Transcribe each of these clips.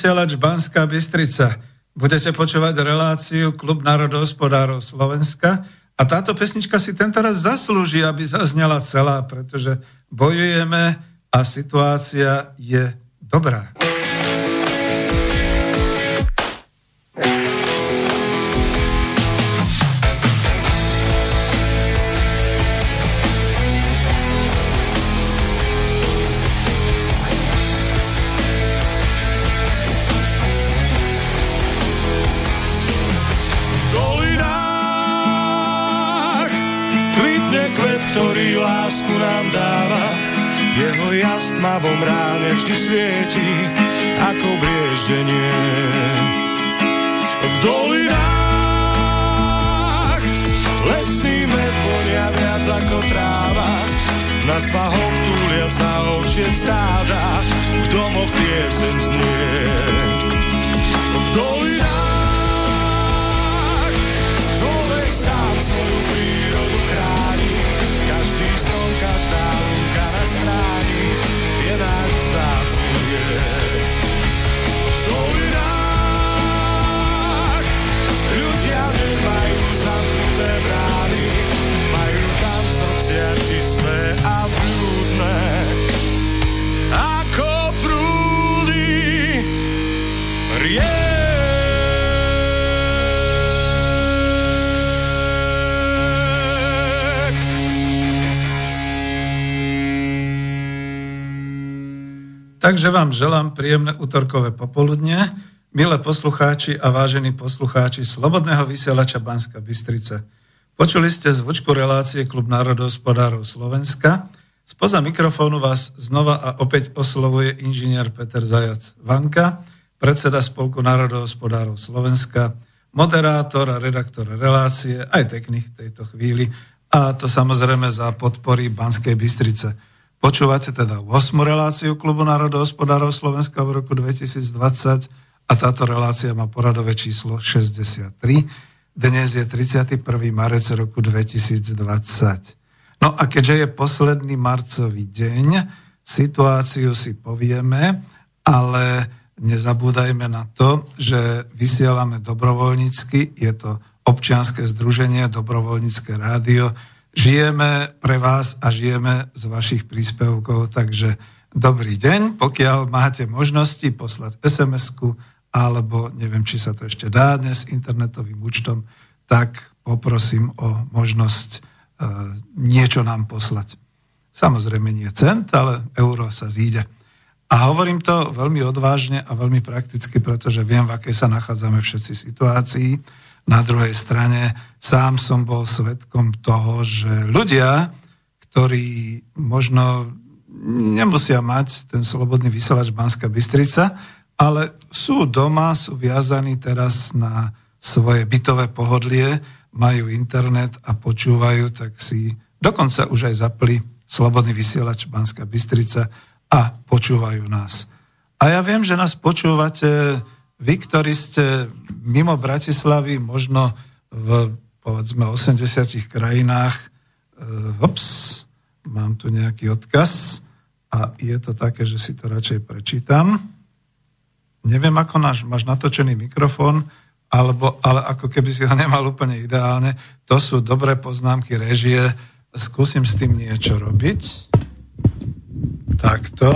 vysielač Banská Bystrica. Budete počúvať reláciu Klub národohospodárov Slovenska, a táto pesnička si tento raz zaslúži, aby zaznela celá, pretože bojujeme a situácia je dobrá. Tmavom ráne vždy svieti ako brieždenie. V dolinách lesný med vonia viac ako tráva, na svahoch túlia sa ovčie stáda, v domoch piesen znie. V dolinách človek sám svoju prírodu chráni, každý strom, každá lúka na stráni, majú tam srdcia čisté a blúdne. Takže vám želám príjemné útorkové popoludne, milé poslucháči a vážení poslucháči Slobodného vysielača Banska Bystrice. Počuli ste zvučku relácie Klub národohospodárov Slovenska. Spoza mikrofónu vás znova a opäť oslovuje inžinier Peter Zajac Vanka, predseda Spolku národohospodárov Slovenska, moderátor a redaktor relácie, aj technik v tejto chvíli, a to samozrejme za podpory Banskej Bystrice. Počúvate teda 8. reláciu Klubu národohospodárov Slovenska v roku 2020 a táto relácia má poradové číslo 63. Dnes je 31. marec roku 2020. No a keďže je posledný marcový deň, situáciu si povieme, ale nezabúdajme na to, že vysielame dobrovoľnícky, je to občianske združenie, dobrovoľnícke rádio, žijeme pre vás a žijeme z vašich príspevkov, takže dobrý deň, pokiaľ máte možnosti poslať SMS-ku, alebo neviem, či sa to ešte dá dnes internetovým účtom, tak poprosím o možnosť e, niečo nám poslať. Samozrejme nie cent, ale euro sa zíde. A hovorím to veľmi odvážne a veľmi prakticky, pretože viem, v akej sa nachádzame všetci situácii na druhej strane sám som bol svetkom toho, že ľudia, ktorí možno nemusia mať ten slobodný vysielač Banská Bystrica, ale sú doma, sú viazaní teraz na svoje bytové pohodlie, majú internet a počúvajú, tak si dokonca už aj zapli slobodný vysielač Banská Bystrica a počúvajú nás. A ja viem, že nás počúvate vy, ktorí ste mimo Bratislavy, možno v povedzme 80 krajinách, uh, mám tu nejaký odkaz, a je to také, že si to radšej prečítam. Neviem, ako náš, máš natočený mikrofón, alebo, ale ako keby si ho nemal úplne ideálne. To sú dobré poznámky režie. Skúsim s tým niečo robiť. Takto.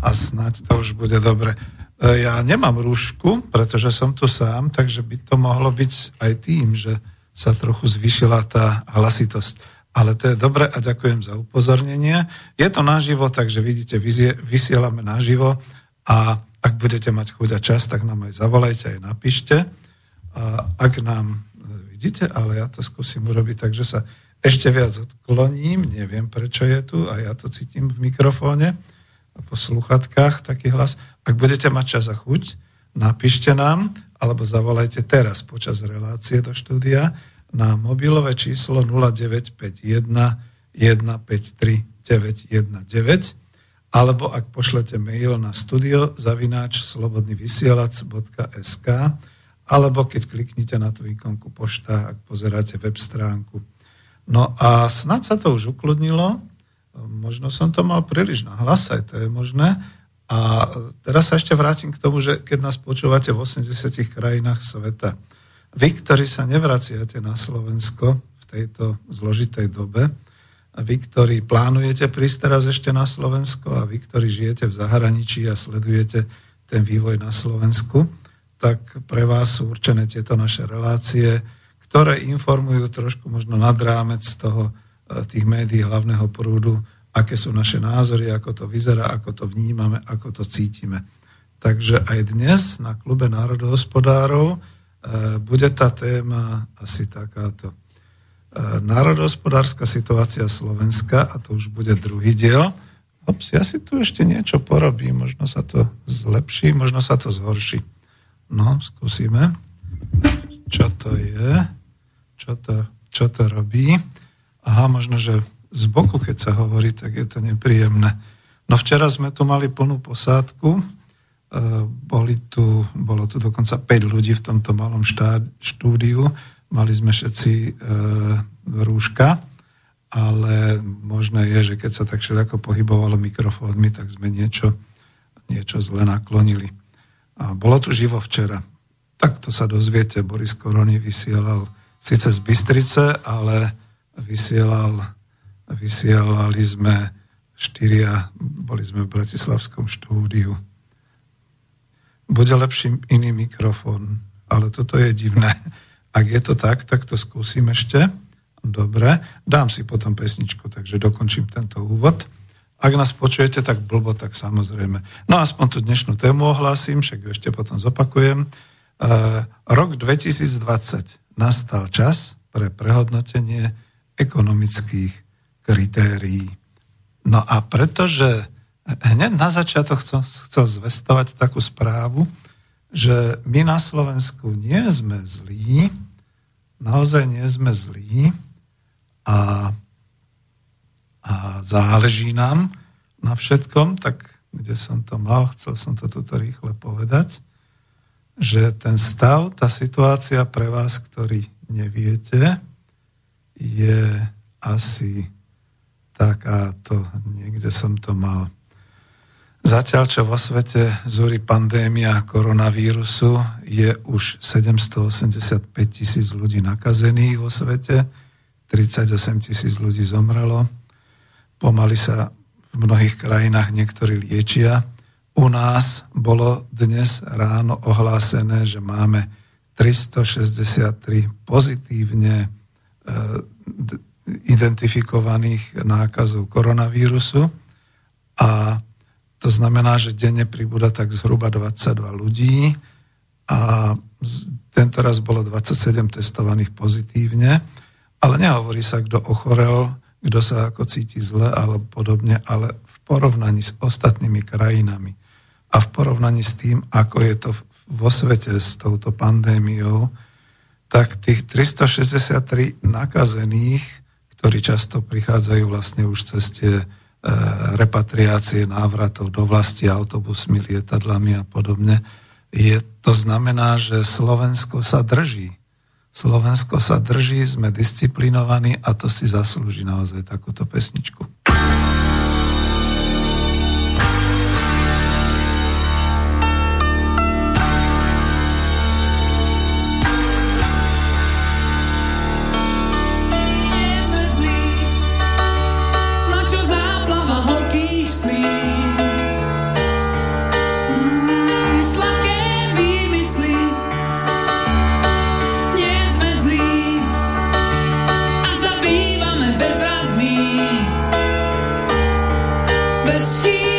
A snáď to už bude dobre. E, ja nemám rúšku, pretože som tu sám, takže by to mohlo byť aj tým, že sa trochu zvyšila tá hlasitosť ale to je dobre a ďakujem za upozornenie. Je to naživo, takže vidíte, vysielame naživo a ak budete mať chuť a čas, tak nám aj zavolajte, aj napíšte. A ak nám, e, vidíte, ale ja to skúsim urobiť, takže sa ešte viac odkloním, neviem prečo je tu a ja to cítim v mikrofóne, po sluchatkách taký hlas. Ak budete mať čas a chuť, napíšte nám, alebo zavolajte teraz počas relácie do štúdia na mobilové číslo 0951 153 919 alebo ak pošlete mail na studio zavináč slobodnyvysielac.sk alebo keď kliknite na tú ikonku pošta, ak pozeráte web stránku. No a snad sa to už ukludnilo, možno som to mal príliš na hlas, aj to je možné. A teraz sa ešte vrátim k tomu, že keď nás počúvate v 80 krajinách sveta, vy, ktorí sa nevraciate na Slovensko v tejto zložitej dobe, a vy, ktorí plánujete prísť teraz ešte na Slovensko a vy, ktorí žijete v zahraničí a sledujete ten vývoj na Slovensku, tak pre vás sú určené tieto naše relácie, ktoré informujú trošku možno nad rámec toho, tých médií hlavného prúdu, aké sú naše názory, ako to vyzerá, ako to vnímame, ako to cítime. Takže aj dnes na klube národohospodárov E, bude tá téma asi takáto. E, národohospodárska situácia Slovenska, a to už bude druhý diel. Ops, ja si tu ešte niečo porobím, možno sa to zlepší, možno sa to zhorší. No, skúsime. Čo to je? Čo to, čo to robí? Aha, možno, že z boku, keď sa hovorí, tak je to nepríjemné. No včera sme tu mali plnú posádku, E, boli tu, bolo tu dokonca 5 ľudí v tomto malom štúdiu. Mali sme všetci e, rúška, ale možné je, že keď sa tak všetko pohybovalo mikrofónmi, tak sme niečo, niečo zle naklonili. A bolo tu živo včera. Tak to sa dozviete. Boris Korony vysielal síce z Bystrice, ale vysielal, vysielali sme štyria, boli sme v Bratislavskom štúdiu bude lepší iný mikrofón. Ale toto je divné. Ak je to tak, tak to skúsim ešte. Dobre, dám si potom pesničku, takže dokončím tento úvod. Ak nás počujete tak blbo, tak samozrejme. No aspoň tú dnešnú tému ohlásim, však ju ešte potom zopakujem. E, rok 2020 nastal čas pre prehodnotenie ekonomických kritérií. No a pretože hneď na začiatok chcel, chcel zvestovať takú správu, že my na Slovensku nie sme zlí, naozaj nie sme zlí a, a záleží nám na všetkom, tak kde som to mal, chcel som to tuto rýchle povedať, že ten stav, tá situácia pre vás, ktorý neviete, je asi takáto, niekde som to mal Zatiaľ, čo vo svete zúri pandémia koronavírusu, je už 785 tisíc ľudí nakazených vo svete, 38 tisíc ľudí zomrelo, pomaly sa v mnohých krajinách niektorí liečia. U nás bolo dnes ráno ohlásené, že máme 363 pozitívne identifikovaných nákazov koronavírusu. A to znamená, že denne pribúda tak zhruba 22 ľudí a tento raz bolo 27 testovaných pozitívne, ale nehovorí sa, kto ochorel, kto sa ako cíti zle alebo podobne, ale v porovnaní s ostatnými krajinami. A v porovnaní s tým, ako je to vo svete s touto pandémiou, tak tých 363 nakazených, ktorí často prichádzajú vlastne už cez tie E, repatriácie návratov do vlasti autobusmi, lietadlami a podobne. Je, to znamená, že Slovensko sa drží. Slovensko sa drží, sme disciplinovaní a to si zaslúži naozaj takúto pesničku. was.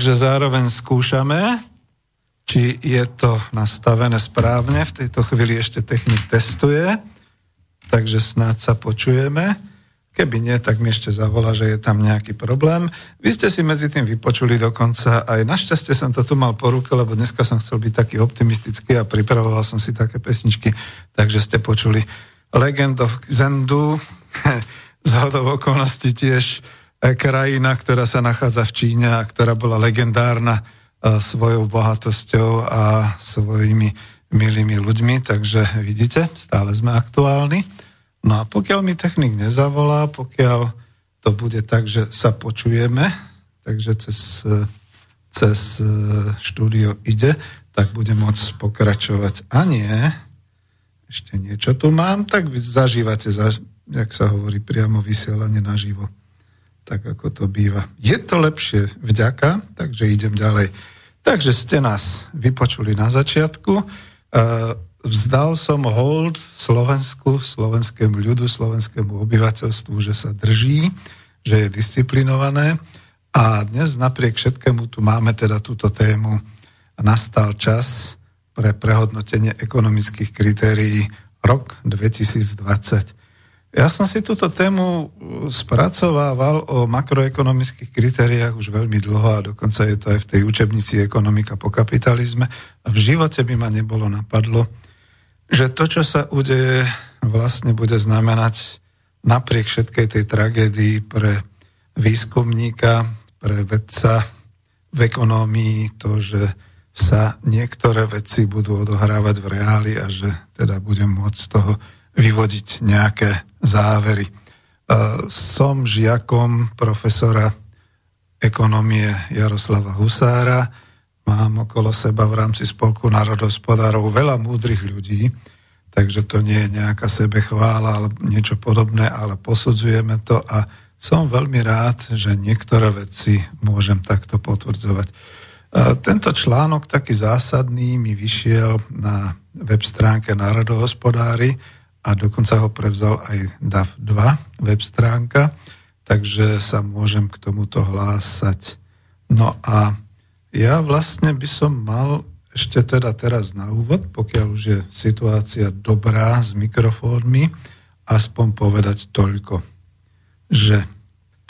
Takže zároveň skúšame, či je to nastavené správne. V tejto chvíli ešte technik testuje, takže snáď sa počujeme. Keby nie, tak mi ešte zavolá, že je tam nejaký problém. Vy ste si medzi tým vypočuli dokonca, aj našťastie som to tu mal po ruke, lebo dneska som chcel byť taký optimistický a pripravoval som si také pesničky, takže ste počuli Legend of Zendu, z okolností tiež krajina, ktorá sa nachádza v Číne a ktorá bola legendárna e, svojou bohatosťou a svojimi milými ľuďmi, takže vidíte, stále sme aktuálni. No a pokiaľ mi technik nezavolá, pokiaľ to bude tak, že sa počujeme, takže cez, cez e, štúdio ide, tak budem môcť pokračovať. A nie, ešte niečo tu mám, tak zažívate, jak sa hovorí, priamo vysielanie naživo tak ako to býva. Je to lepšie vďaka, takže idem ďalej. Takže ste nás vypočuli na začiatku. E, vzdal som hold Slovensku, slovenskému ľudu, slovenskému obyvateľstvu, že sa drží, že je disciplinované. A dnes napriek všetkému tu máme teda túto tému. Nastal čas pre prehodnotenie ekonomických kritérií rok 2020. Ja som si túto tému uh, spracovával o makroekonomických kritériách už veľmi dlho a dokonca je to aj v tej učebnici ekonomika po kapitalizme. A v živote by ma nebolo napadlo, že to, čo sa udeje, vlastne bude znamenať napriek všetkej tej tragédii pre výskumníka, pre vedca v ekonómii, to, že sa niektoré veci budú odohrávať v reáli a že teda budem môcť z toho vyvodiť nejaké závery. E, som žiakom profesora ekonomie Jaroslava Husára, mám okolo seba v rámci Spolku národospodárov veľa múdrych ľudí, takže to nie je nejaká sebechvála alebo niečo podobné, ale posudzujeme to a som veľmi rád, že niektoré veci môžem takto potvrdzovať. Tento článok taký zásadný mi vyšiel na web stránke Národohospodári a dokonca ho prevzal aj DAF2 web stránka, takže sa môžem k tomuto hlásať. No a ja vlastne by som mal ešte teda teraz na úvod, pokiaľ už je situácia dobrá s mikrofónmi, aspoň povedať toľko, že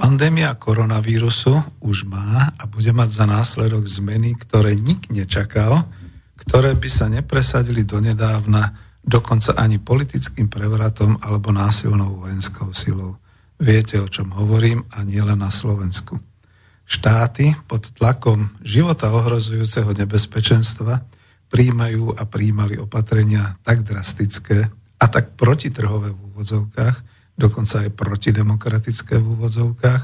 Pandémia koronavírusu už má a bude mať za následok zmeny, ktoré nik nečakal, ktoré by sa nepresadili donedávna dokonca ani politickým prevratom alebo násilnou vojenskou silou. Viete, o čom hovorím a nie len na Slovensku. Štáty pod tlakom života ohrozujúceho nebezpečenstva príjmajú a príjmali opatrenia tak drastické a tak protitrhové v úvodzovkách, dokonca aj protidemokratické v úvodzovkách,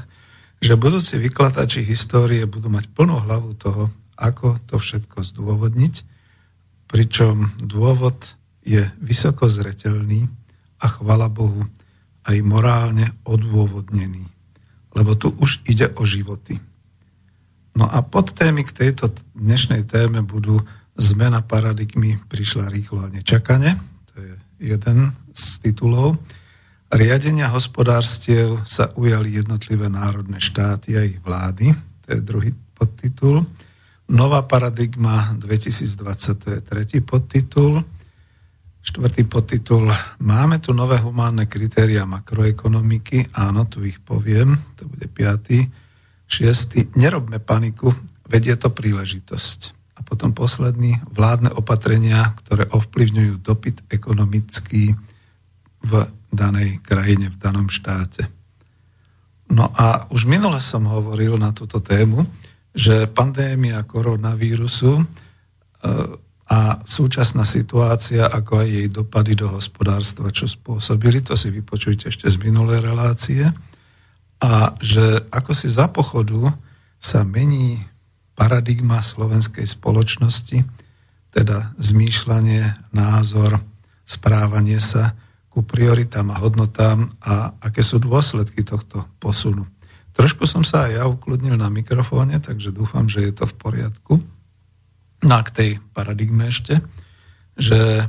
že budúci vykladači histórie budú mať plnú hlavu toho, ako to všetko zdôvodniť, pričom dôvod je vysoko zretelný a chvala Bohu aj morálne odôvodnený, lebo tu už ide o životy. No a pod témy k tejto dnešnej téme budú zmena paradigmy prišla rýchlo a nečakane, to je jeden z titulov, riadenia hospodárstiev sa ujali jednotlivé národné štáty a ich vlády. To je druhý podtitul. Nová paradigma 2020, to je tretí podtitul. Štvrtý podtitul. Máme tu nové humánne kritéria makroekonomiky. Áno, tu ich poviem. To bude piatý. Šiestý. Nerobme paniku, vedie to príležitosť. A potom posledný. Vládne opatrenia, ktoré ovplyvňujú dopyt ekonomický v danej krajine, v danom štáte. No a už minule som hovoril na túto tému, že pandémia koronavírusu e, a súčasná situácia, ako aj jej dopady do hospodárstva, čo spôsobili, to si vypočujte ešte z minulej relácie, a že ako si za pochodu sa mení paradigma slovenskej spoločnosti, teda zmýšľanie, názor, správanie sa, ku prioritám a hodnotám a aké sú dôsledky tohto posunu. Trošku som sa aj ja ukludnil na mikrofóne, takže dúfam, že je to v poriadku. No a k tej paradigme ešte, že e,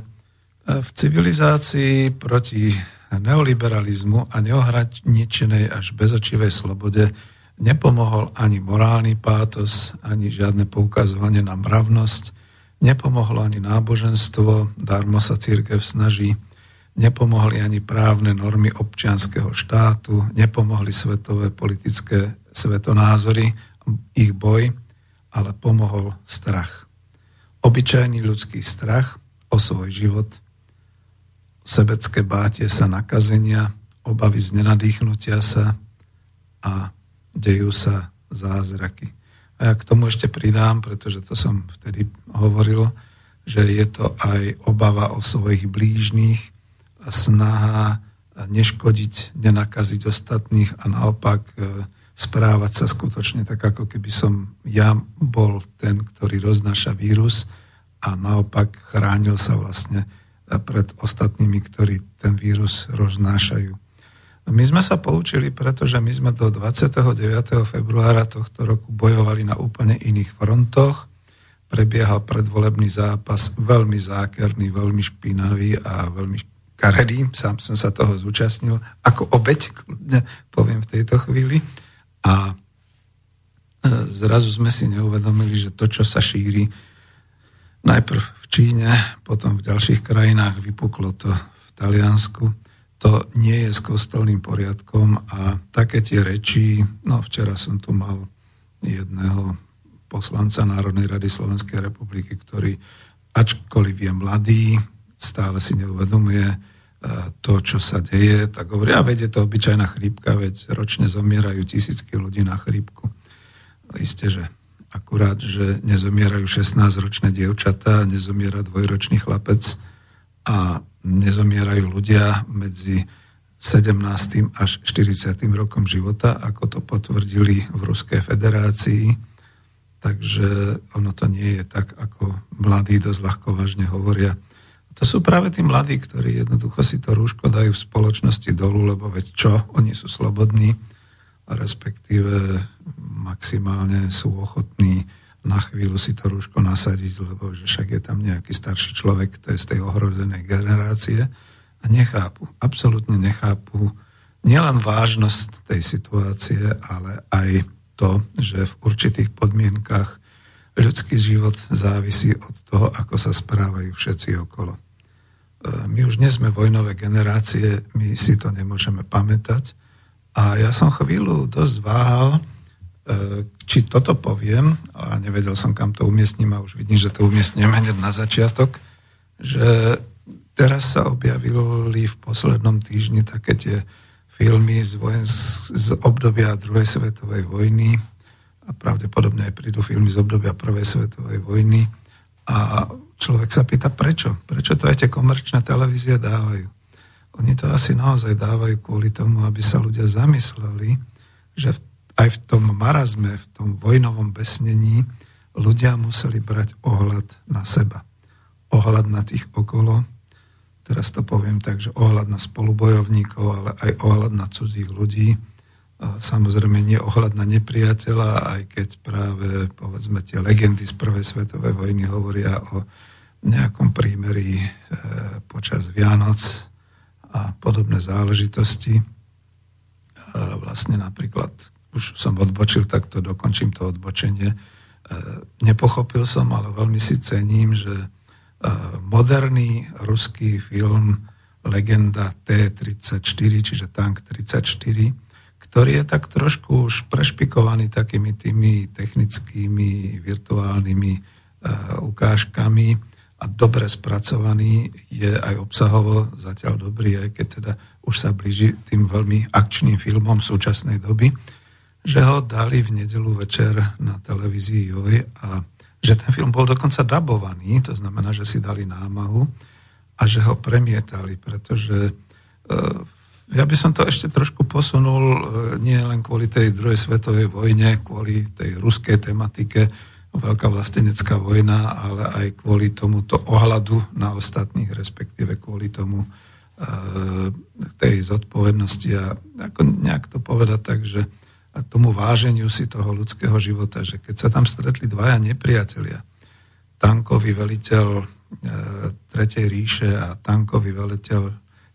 v civilizácii proti neoliberalizmu a neohraničenej až bezočivej slobode nepomohol ani morálny pátos, ani žiadne poukazovanie na mravnosť, nepomohlo ani náboženstvo, darmo sa církev snaží nepomohli ani právne normy občianského štátu, nepomohli svetové politické svetonázory, ich boj, ale pomohol strach. Obyčajný ľudský strach o svoj život, sebecké bátie sa nakazenia, obavy z nenadýchnutia sa a dejú sa zázraky. A ja k tomu ešte pridám, pretože to som vtedy hovoril, že je to aj obava o svojich blížnych, snaha neškodiť, nenakaziť ostatných a naopak e, správať sa skutočne tak, ako keby som ja bol ten, ktorý roznáša vírus a naopak chránil sa vlastne pred ostatnými, ktorí ten vírus roznášajú. My sme sa poučili, pretože my sme do 29. februára tohto roku bojovali na úplne iných frontoch. Prebiehal predvolebný zápas veľmi zákerný, veľmi špinavý a veľmi Karedy, sám som sa toho zúčastnil, ako obeď, kľudne poviem v tejto chvíli. A e, zrazu sme si neuvedomili, že to, čo sa šíri najprv v Číne, potom v ďalších krajinách, vypuklo to v Taliansku, to nie je s kostolným poriadkom a také tie reči, no včera som tu mal jedného poslanca Národnej rady Slovenskej republiky, ktorý, ačkoliv je mladý, stále si neuvedomuje to, čo sa deje, tak hovorí, a veď je to obyčajná chrípka, veď ročne zomierajú tisícky ľudí na chrípku. Isté, že akurát, že nezomierajú 16-ročné dievčatá, nezomiera dvojročný chlapec a nezomierajú ľudia medzi 17. až 40. rokom života, ako to potvrdili v Ruskej federácii Takže ono to nie je tak, ako mladí dosť ľahko vážne hovoria. To sú práve tí mladí, ktorí jednoducho si to rúško dajú v spoločnosti dolu, lebo veď čo, oni sú slobodní, respektíve maximálne sú ochotní na chvíľu si to rúško nasadiť, lebo že však je tam nejaký starší človek, to je z tej ohrozenej generácie a nechápu, absolútne nechápu nielen vážnosť tej situácie, ale aj to, že v určitých podmienkach ľudský život závisí od toho, ako sa správajú všetci okolo. E, my už nie sme vojnové generácie, my si to nemôžeme pamätať. A ja som chvíľu dosť váhal, e, či toto poviem, a nevedel som, kam to umiestním, a už vidím, že to umiestňujem hneď na začiatok, že teraz sa objavili v poslednom týždni také tie filmy z, vojensk- z obdobia druhej svetovej vojny a pravdepodobne aj prídu filmy z obdobia prvej svetovej vojny a človek sa pýta prečo. Prečo to aj tie komerčné televízie dávajú. Oni to asi naozaj dávajú kvôli tomu, aby sa ľudia zamysleli, že aj v tom marazme, v tom vojnovom besnení ľudia museli brať ohľad na seba. Ohľad na tých okolo, teraz to poviem tak, že ohľad na spolubojovníkov, ale aj ohľad na cudzích ľudí. Samozrejme nie ohľad na nepriateľa, aj keď práve povedzme tie legendy z prvej svetovej vojny hovoria o nejakom prímeri e, počas Vianoc a podobné záležitosti. A vlastne napríklad, už som odbočil, tak to dokončím to odbočenie. E, nepochopil som, ale veľmi si cením, že moderný ruský film Legenda T-34, čiže tank 34, ktorý je tak trošku už prešpikovaný takými tými technickými, virtuálnymi ukážkami a dobre spracovaný je aj obsahovo zatiaľ dobrý, aj keď teda už sa blíži tým veľmi akčným filmom súčasnej doby, že ho dali v nedelu večer na televízii Joj a že ten film bol dokonca dabovaný, to znamená, že si dali námahu a že ho premietali, pretože e, ja by som to ešte trošku posunul e, nie len kvôli tej druhej svetovej vojne, kvôli tej ruskej tematike, veľká vlastenecká vojna, ale aj kvôli tomuto ohľadu na ostatných, respektíve kvôli tomu e, tej zodpovednosti a ako nejak to povedať tak, že tomu váženiu si toho ľudského života, že keď sa tam stretli dvaja nepriatelia, tankový veliteľ e, Tretej ríše a tankový veliteľ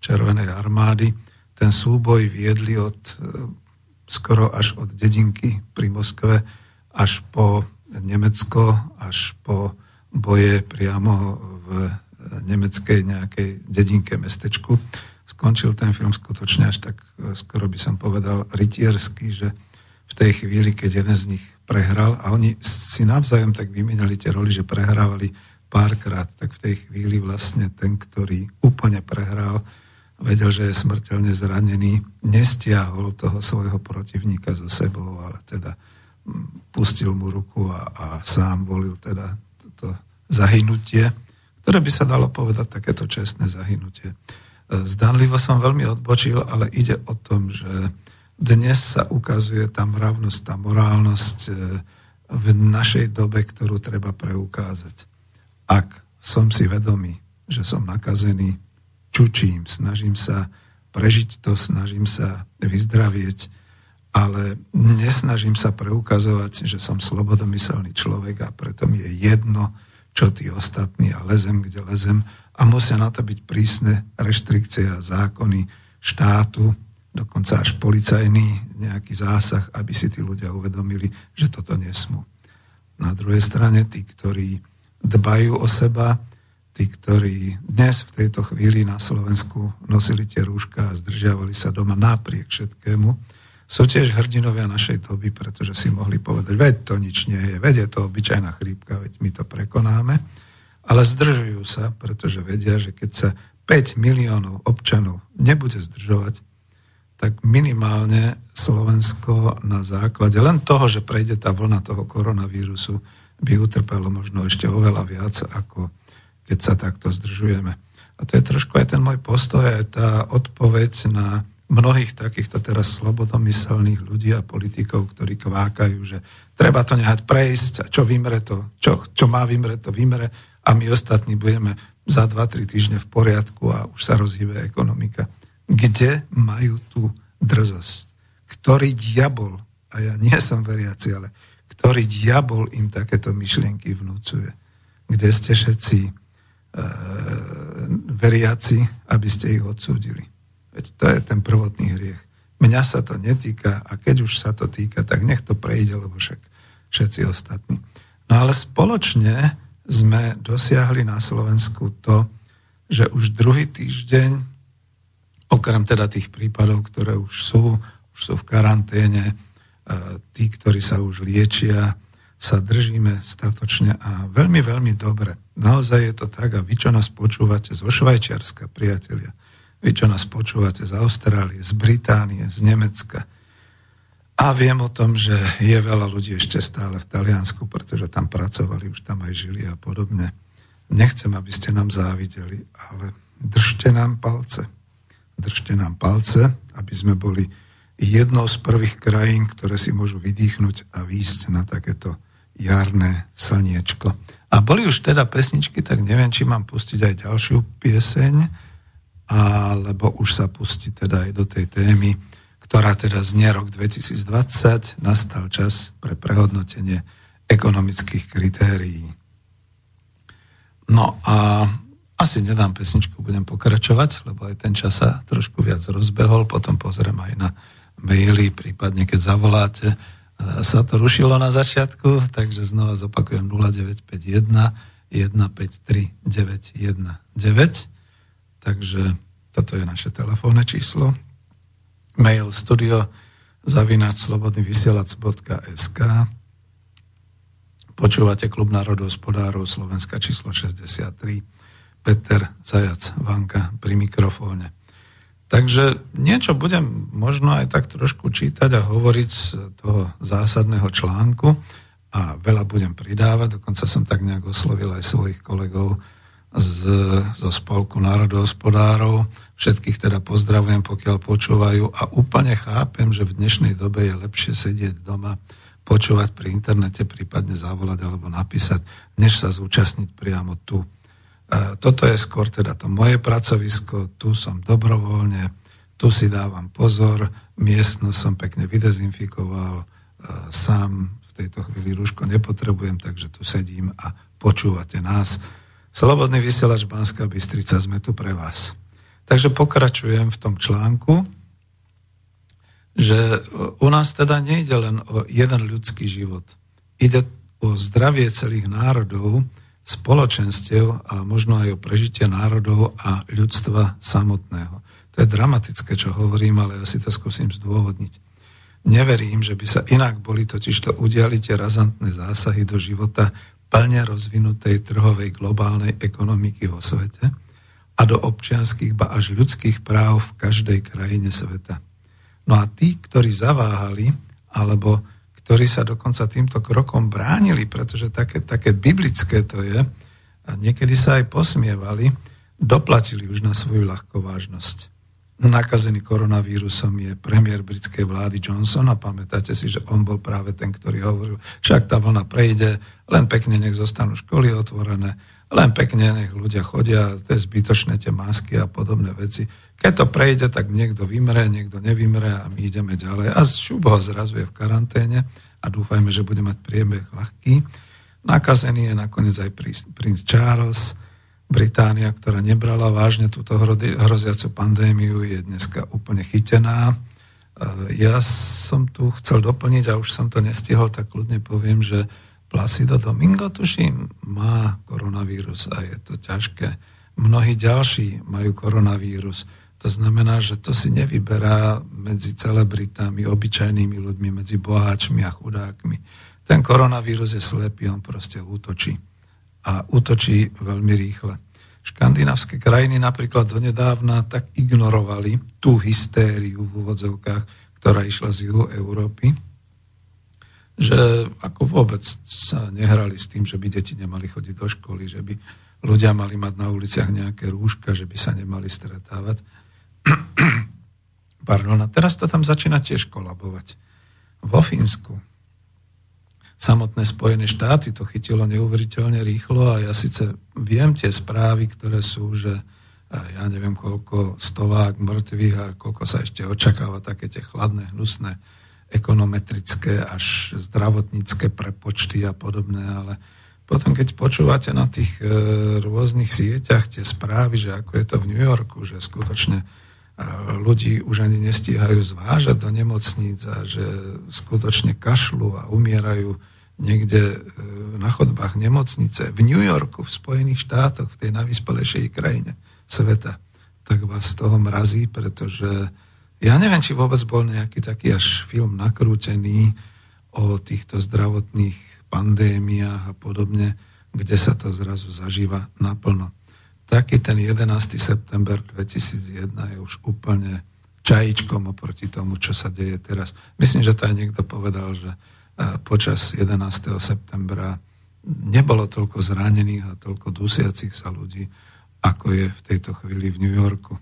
Červenej armády, ten súboj viedli od e, skoro až od dedinky pri Moskve až po Nemecko, až po boje priamo v e, nemeckej nejakej dedinke, mestečku. Skončil ten film skutočne až tak, e, skoro by som povedal, rytiersky, že v tej chvíli, keď jeden z nich prehral a oni si navzájom tak vymenali tie roli, že prehrávali párkrát, tak v tej chvíli vlastne ten, ktorý úplne prehral, vedel, že je smrteľne zranený, nestiahol toho svojho protivníka so sebou, ale teda pustil mu ruku a, a sám volil teda toto zahynutie, ktoré by sa dalo povedať takéto čestné zahynutie. Zdanlivo som veľmi odbočil, ale ide o tom, že dnes sa ukazuje tá mravnosť, tá morálnosť e, v našej dobe, ktorú treba preukázať. Ak som si vedomý, že som nakazený, čučím, snažím sa prežiť to, snažím sa vyzdravieť, ale nesnažím sa preukazovať, že som slobodomyselný človek a preto mi je jedno, čo tí ostatní a lezem, kde lezem a musia na to byť prísne reštrikcie a zákony štátu, dokonca až policajný nejaký zásah, aby si tí ľudia uvedomili, že toto nesmú. Na druhej strane tí, ktorí dbajú o seba, tí, ktorí dnes v tejto chvíli na Slovensku nosili tie rúška a zdržiavali sa doma napriek všetkému, sú tiež hrdinovia našej doby, pretože si mohli povedať, veď to nič nie je, veď je to obyčajná chrípka, veď my to prekonáme. ale zdržujú sa, pretože vedia, že keď sa 5 miliónov občanov nebude zdržovať, tak minimálne Slovensko na základe len toho, že prejde tá vlna toho koronavírusu, by utrpelo možno ešte oveľa viac, ako keď sa takto zdržujeme. A to je trošku aj ten môj postoj, aj tá odpoveď na mnohých takýchto teraz slobodomyselných ľudí a politikov, ktorí kvákajú, že treba to nehať prejsť a čo vymre to, čo, čo má vymre to vymre a my ostatní budeme za 2-3 týždne v poriadku a už sa rozhýbe ekonomika. Kde majú tú drzosť? Ktorý diabol, a ja nie som veriaci, ale ktorý diabol im takéto myšlienky vnúcuje? Kde ste všetci e, veriaci, aby ste ich odsúdili? Veď to je ten prvotný hriech. Mňa sa to netýka a keď už sa to týka, tak nech to prejde, lebo však všetci ostatní. No ale spoločne sme dosiahli na Slovensku to, že už druhý týždeň, okrem teda tých prípadov, ktoré už sú, už sú v karanténe, e, tí, ktorí sa už liečia, sa držíme statočne a veľmi, veľmi dobre. Naozaj je to tak a vy, čo nás počúvate zo Švajčiarska, priatelia, vy, čo nás počúvate z Austrálie, z Británie, z Nemecka. A viem o tom, že je veľa ľudí ešte stále v Taliansku, pretože tam pracovali, už tam aj žili a podobne. Nechcem, aby ste nám závideli, ale držte nám palce. Držte nám palce, aby sme boli jednou z prvých krajín, ktoré si môžu vydýchnuť a výjsť na takéto jarné slniečko. A boli už teda pesničky, tak neviem, či mám pustiť aj ďalšiu pieseň, alebo už sa pustí teda aj do tej témy, ktorá teda znie rok 2020, nastal čas pre prehodnotenie ekonomických kritérií. No a asi nedám pesničku, budem pokračovať, lebo aj ten čas sa trošku viac rozbehol, potom pozriem aj na maily, prípadne keď zavoláte, sa to rušilo na začiatku, takže znova zopakujem 0951 153 919 Takže toto je naše telefónne číslo. Mail studio zavinač slobodnyvysielac.sk Počúvate Klub národohospodárov Slovenska číslo 63. Peter Zajac Vanka pri mikrofóne. Takže niečo budem možno aj tak trošku čítať a hovoriť z toho zásadného článku a veľa budem pridávať, dokonca som tak nejak oslovil aj svojich kolegov, z, zo Spolku národohospodárov. Všetkých teda pozdravujem, pokiaľ počúvajú a úplne chápem, že v dnešnej dobe je lepšie sedieť doma, počúvať pri internete, prípadne zavolať alebo napísať, než sa zúčastniť priamo tu. E, toto je skôr teda to moje pracovisko, tu som dobrovoľne, tu si dávam pozor, miestnosť som pekne vydezinfikoval, e, sám v tejto chvíli rúško nepotrebujem, takže tu sedím a počúvate nás. Slobodný vysielač Banská Bystrica, sme tu pre vás. Takže pokračujem v tom článku, že u nás teda nejde len o jeden ľudský život. Ide o zdravie celých národov, spoločenstiev a možno aj o prežitie národov a ľudstva samotného. To je dramatické, čo hovorím, ale ja si to skúsim zdôvodniť. Neverím, že by sa inak boli totiž to udiali tie razantné zásahy do života plne rozvinutej trhovej globálnej ekonomiky vo svete a do občianských, ba až ľudských práv v každej krajine sveta. No a tí, ktorí zaváhali, alebo ktorí sa dokonca týmto krokom bránili, pretože také, také biblické to je, a niekedy sa aj posmievali, doplatili už na svoju ľahkovážnosť nakazený koronavírusom je premiér britskej vlády Johnson a pamätáte si, že on bol práve ten, ktorý hovoril, však tá vlna prejde, len pekne nech zostanú školy otvorené, len pekne nech ľudia chodia, to je zbytočné tie masky a podobné veci. Keď to prejde, tak niekto vymre, niekto nevymre a my ideme ďalej. A šubo ho zrazu v karanténe a dúfajme, že bude mať priebeh ľahký. Nakazený je nakoniec aj princ Charles, Británia, ktorá nebrala vážne túto hroziacu pandémiu, je dneska úplne chytená. E, ja som tu chcel doplniť a už som to nestihol, tak kľudne poviem, že Placido Domingo, tuším, má koronavírus a je to ťažké. Mnohí ďalší majú koronavírus. To znamená, že to si nevyberá medzi celebritami, obyčajnými ľuďmi, medzi boháčmi a chudákmi. Ten koronavírus je slepý, on proste útočí a útočí veľmi rýchle. Škandinávské krajiny napríklad donedávna tak ignorovali tú hystériu v úvodzovkách, ktorá išla z juhu Európy, že ako vôbec sa nehrali s tým, že by deti nemali chodiť do školy, že by ľudia mali mať na uliciach nejaké rúška, že by sa nemali stretávať. Pardon, a teraz to tam začína tiež kolabovať. Vo Fínsku samotné Spojené štáty to chytilo neuveriteľne rýchlo a ja síce viem tie správy, ktoré sú, že ja neviem koľko stovák mŕtvych a koľko sa ešte očakáva také tie chladné, hnusné ekonometrické až zdravotnícke prepočty a podobné, ale potom, keď počúvate na tých e, rôznych sieťach tie správy, že ako je to v New Yorku, že skutočne e, ľudí už ani nestíhajú zvážať do nemocníc a že skutočne kašľú a umierajú niekde e, na chodbách nemocnice v New Yorku, v Spojených štátoch, v tej najvyspelejšej krajine sveta, tak vás z toho mrazí, pretože ja neviem, či vôbec bol nejaký taký až film nakrútený o týchto zdravotných pandémiách a podobne, kde sa to zrazu zažíva naplno. Taký ten 11. september 2001 je už úplne čajičkom oproti tomu, čo sa deje teraz. Myslím, že to aj niekto povedal, že počas 11. septembra nebolo toľko zranených a toľko dusiacich sa ľudí, ako je v tejto chvíli v New Yorku.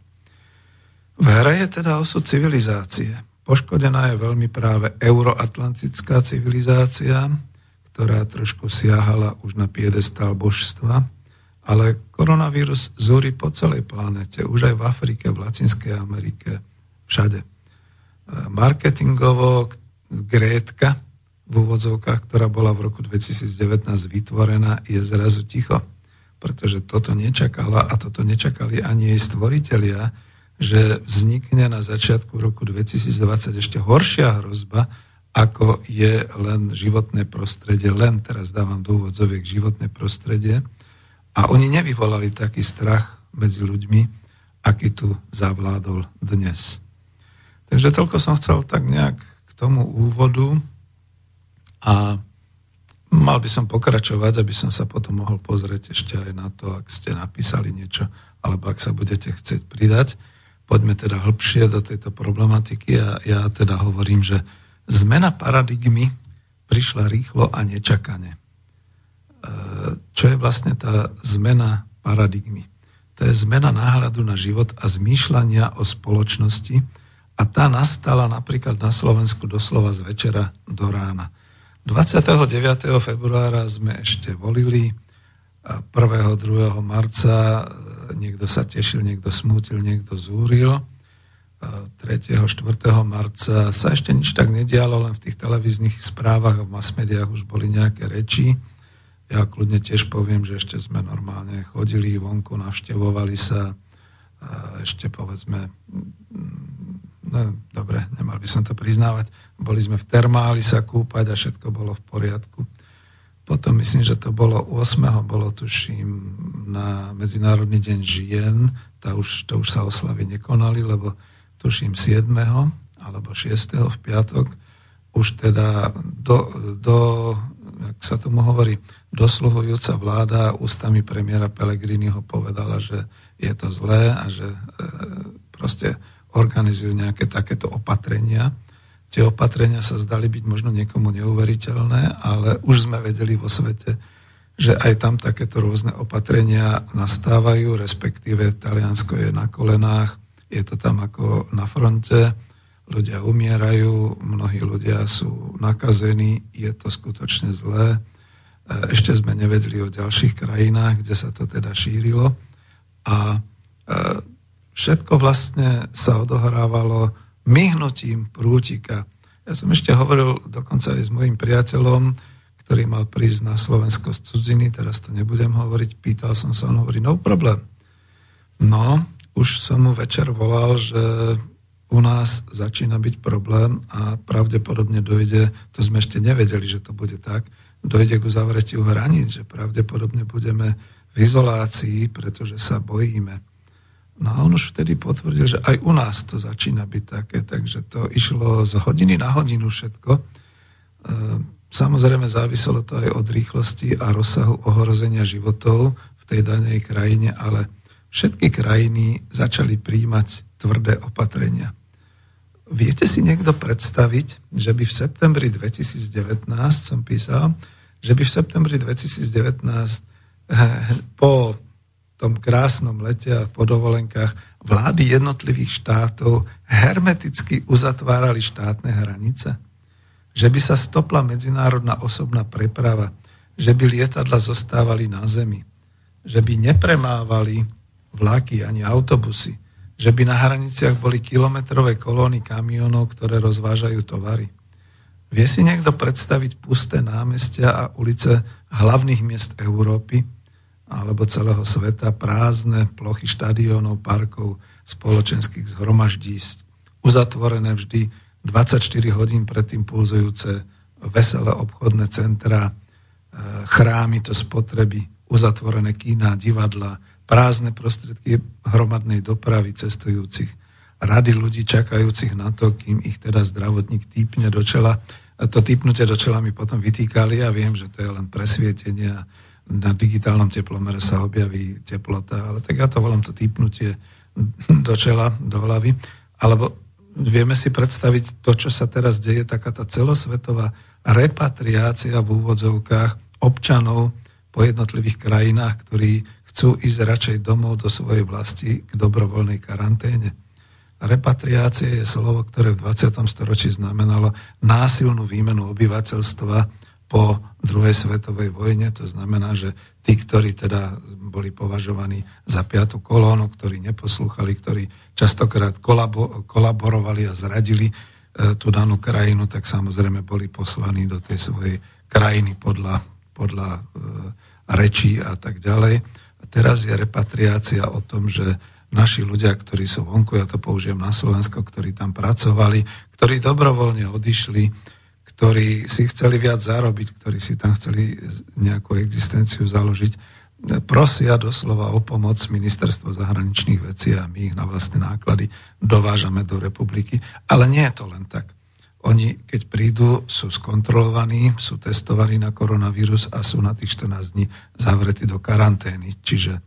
V hre je teda osud civilizácie. Poškodená je veľmi práve euroatlantická civilizácia, ktorá trošku siahala už na piedestal božstva, ale koronavírus zúri po celej planete, už aj v Afrike, v Latinskej Amerike, všade. Marketingovo Grétka v úvodzovkách, ktorá bola v roku 2019 vytvorená, je zrazu ticho, pretože toto nečakala a toto nečakali ani jej stvoritelia, že vznikne na začiatku roku 2020 ešte horšia hrozba, ako je len životné prostredie, len teraz dávam do úvodzoviek životné prostredie. A oni nevyvolali taký strach medzi ľuďmi, aký tu zavládol dnes. Takže toľko som chcel tak nejak k tomu úvodu a mal by som pokračovať, aby som sa potom mohol pozrieť ešte aj na to, ak ste napísali niečo, alebo ak sa budete chcieť pridať. Poďme teda hĺbšie do tejto problematiky a ja teda hovorím, že Zmena paradigmy prišla rýchlo a nečakane. E, čo je vlastne tá zmena paradigmy? To je zmena náhľadu na život a zmýšľania o spoločnosti a tá nastala napríklad na Slovensku doslova z večera do rána. 29. februára sme ešte volili, 1. 2. marca e, niekto sa tešil, niekto smútil, niekto zúril 3. 4. marca sa ešte nič tak nedialo, len v tých televíznych správach a v mass médiách už boli nejaké reči. Ja kľudne tiež poviem, že ešte sme normálne chodili vonku, navštevovali sa, ešte povedzme, no dobre, nemal by som to priznávať, boli sme v termáli sa kúpať a všetko bolo v poriadku. Potom myslím, že to bolo 8. bolo tuším na Medzinárodný deň žien, to už, to už sa oslavy nekonali, lebo tuším 7. alebo 6. v piatok, už teda do, do jak sa tomu hovorí, dosluhujúca vláda ústami premiéra Pelegriniho povedala, že je to zlé a že e, proste organizujú nejaké takéto opatrenia. Tie opatrenia sa zdali byť možno niekomu neuveriteľné, ale už sme vedeli vo svete, že aj tam takéto rôzne opatrenia nastávajú, respektíve Taliansko je na kolenách, je to tam ako na fronte, ľudia umierajú, mnohí ľudia sú nakazení, je to skutočne zlé. E, ešte sme nevedeli o ďalších krajinách, kde sa to teda šírilo. A e, všetko vlastne sa odohrávalo myhnutím prútika. Ja som ešte hovoril dokonca aj s mojim priateľom, ktorý mal prísť na Slovensko z cudziny, teraz to nebudem hovoriť, pýtal som sa, on hovorí, no problém. No, už som mu večer volal, že u nás začína byť problém a pravdepodobne dojde, to sme ešte nevedeli, že to bude tak, dojde k uzavretiu hraníc, že pravdepodobne budeme v izolácii, pretože sa bojíme. No a on už vtedy potvrdil, že aj u nás to začína byť také, takže to išlo z hodiny na hodinu všetko. E, samozrejme záviselo to aj od rýchlosti a rozsahu ohrozenia životov v tej danej krajine, ale všetky krajiny začali príjmať tvrdé opatrenia. Viete si niekto predstaviť, že by v septembri 2019, som písal, že by v septembri 2019 eh, po tom krásnom lete a po dovolenkách vlády jednotlivých štátov hermeticky uzatvárali štátne hranice? Že by sa stopla medzinárodná osobná preprava, že by lietadla zostávali na zemi, že by nepremávali vlaky ani autobusy, že by na hraniciach boli kilometrové kolóny kamionov, ktoré rozvážajú tovary. Vie si niekto predstaviť pusté námestia a ulice hlavných miest Európy, alebo celého sveta prázdne plochy štadiónov, parkov, spoločenských zhromaždísť, uzatvorené vždy 24 hodín predtým pulzujúce veselé obchodné centra, e, chrámy to spotreby, uzatvorené kína, divadla, prázdne prostriedky hromadnej dopravy cestujúcich, rady ľudí čakajúcich na to, kým ich teda zdravotník týpne do čela. To týpnutie do čela mi potom vytýkali a viem, že to je len presvietenie a na digitálnom teplomere sa objaví teplota, ale tak ja to volám to týpnutie do čela, do hlavy. Alebo vieme si predstaviť to, čo sa teraz deje, taká tá celosvetová repatriácia v úvodzovkách občanov po jednotlivých krajinách, ktorí chcú ísť radšej domov do svojej vlasti k dobrovoľnej karanténe. Repatriácie je slovo, ktoré v 20. storočí znamenalo násilnú výmenu obyvateľstva po druhej svetovej vojne. To znamená, že tí, ktorí teda boli považovaní za piatu kolónu, ktorí neposlúchali, ktorí častokrát kolabo- kolaborovali a zradili e, tú danú krajinu, tak samozrejme boli poslaní do tej svojej krajiny podľa, podľa e, rečí a tak ďalej. A teraz je repatriácia o tom, že naši ľudia, ktorí sú vonku, ja to použijem na Slovensko, ktorí tam pracovali, ktorí dobrovoľne odišli, ktorí si chceli viac zarobiť, ktorí si tam chceli nejakú existenciu založiť, prosia doslova o pomoc ministerstvo zahraničných vecí a my ich na vlastné náklady dovážame do republiky. Ale nie je to len tak. Oni, keď prídu, sú skontrolovaní, sú testovaní na koronavírus a sú na tých 14 dní zavretí do karantény. Čiže e,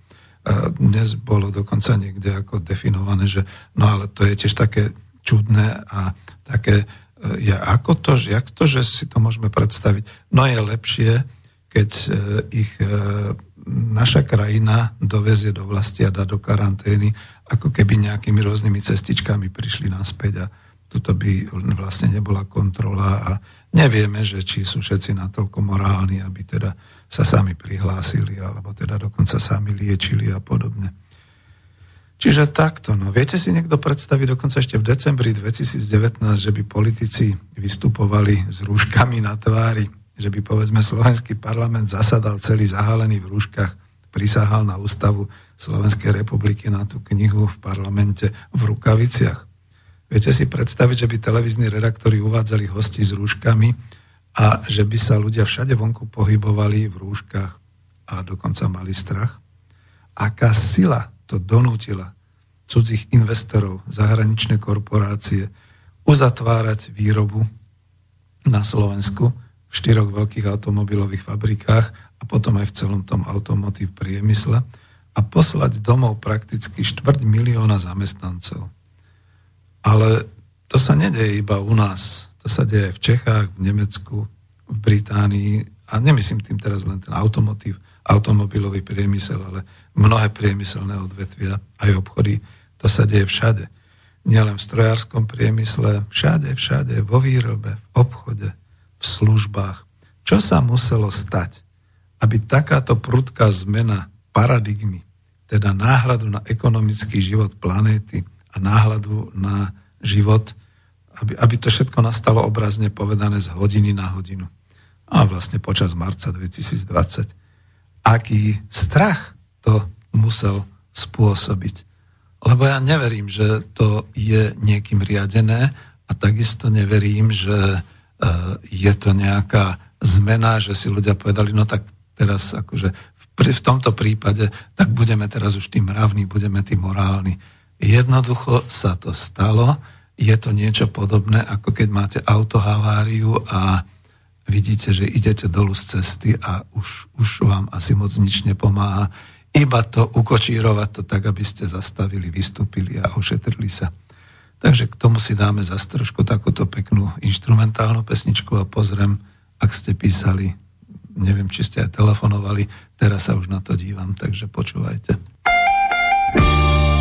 dnes bolo dokonca niekde ako definované, že no ale to je tiež také čudné a také je ako to, jak to, že si to môžeme predstaviť. No je lepšie, keď e, ich e, naša krajina dovezie do vlasti a dá do karantény, ako keby nejakými rôznymi cestičkami prišli naspäť a tuto by vlastne nebola kontrola a nevieme, že či sú všetci natoľko morálni, aby teda sa sami prihlásili alebo teda dokonca sami liečili a podobne. Čiže takto. No. Viete si niekto predstaviť dokonca ešte v decembri 2019, že by politici vystupovali s rúškami na tvári, že by povedzme slovenský parlament zasadal celý zahalený v rúškach, prisahal na ústavu Slovenskej republiky na tú knihu v parlamente v rukaviciach. Viete si predstaviť, že by televízni redaktori uvádzali hosti s rúškami a že by sa ľudia všade vonku pohybovali v rúškach a dokonca mali strach? Aká sila to donútila cudzích investorov, zahraničné korporácie uzatvárať výrobu na Slovensku v štyroch veľkých automobilových fabrikách a potom aj v celom tom automotív priemysle a poslať domov prakticky štvrť milióna zamestnancov. Ale to sa nedeje iba u nás. To sa deje v Čechách, v Nemecku, v Británii a nemyslím tým teraz len ten automotív, automobilový priemysel, ale mnohé priemyselné odvetvia, aj obchody, to sa deje všade. Nielen v strojárskom priemysle, všade, všade, vo výrobe, v obchode, v službách. Čo sa muselo stať, aby takáto prudká zmena paradigmy, teda náhľadu na ekonomický život planéty a náhľadu na život, aby, aby to všetko nastalo obrazne povedané z hodiny na hodinu. A vlastne počas marca 2020 aký strach to musel spôsobiť. Lebo ja neverím, že to je niekým riadené a takisto neverím, že e, je to nejaká zmena, že si ľudia povedali, no tak teraz akože v tomto prípade, tak budeme teraz už tým mravní, budeme tým morálni. Jednoducho sa to stalo, je to niečo podobné, ako keď máte autohaváriu a vidíte, že idete dolu z cesty a už, už vám asi moc nič nepomáha. Iba to ukočírovať to tak, aby ste zastavili, vystúpili a ošetrili sa. Takže k tomu si dáme zase trošku takúto peknú instrumentálnu pesničku a pozriem, ak ste písali, neviem, či ste aj telefonovali, teraz sa už na to dívam, takže počúvajte. thank you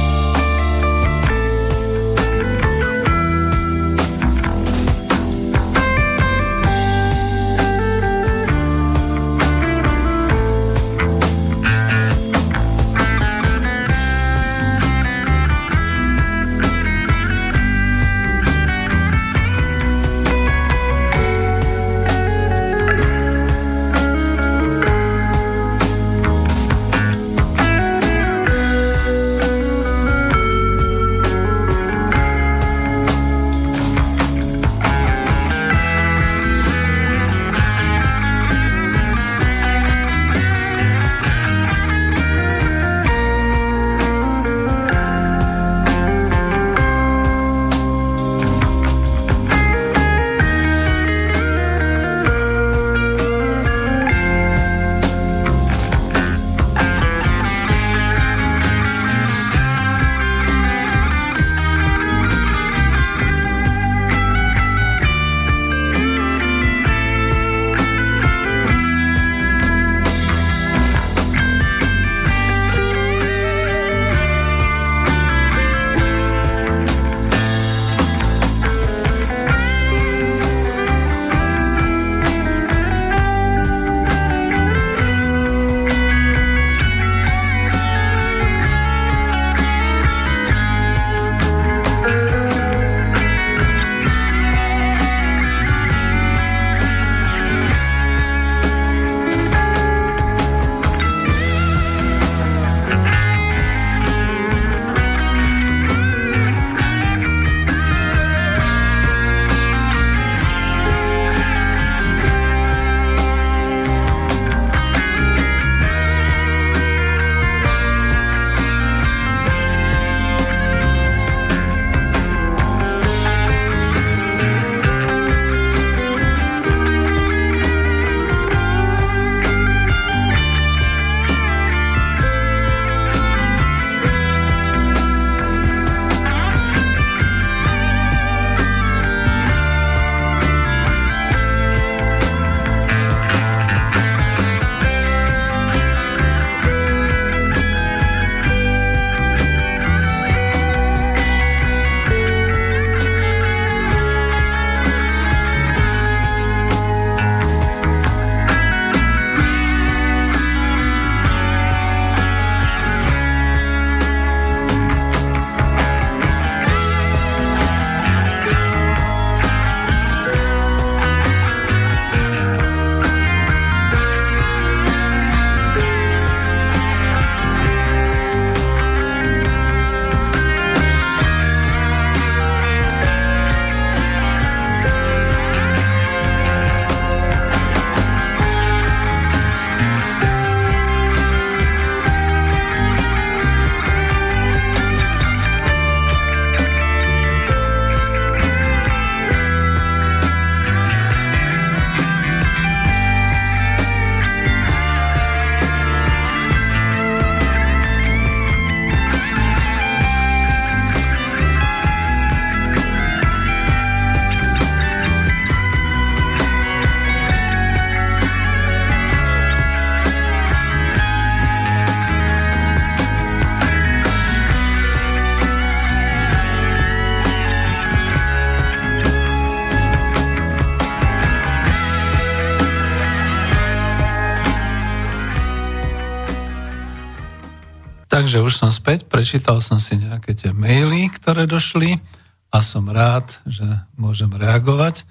Takže už som späť, prečítal som si nejaké tie maily, ktoré došli a som rád, že môžem reagovať,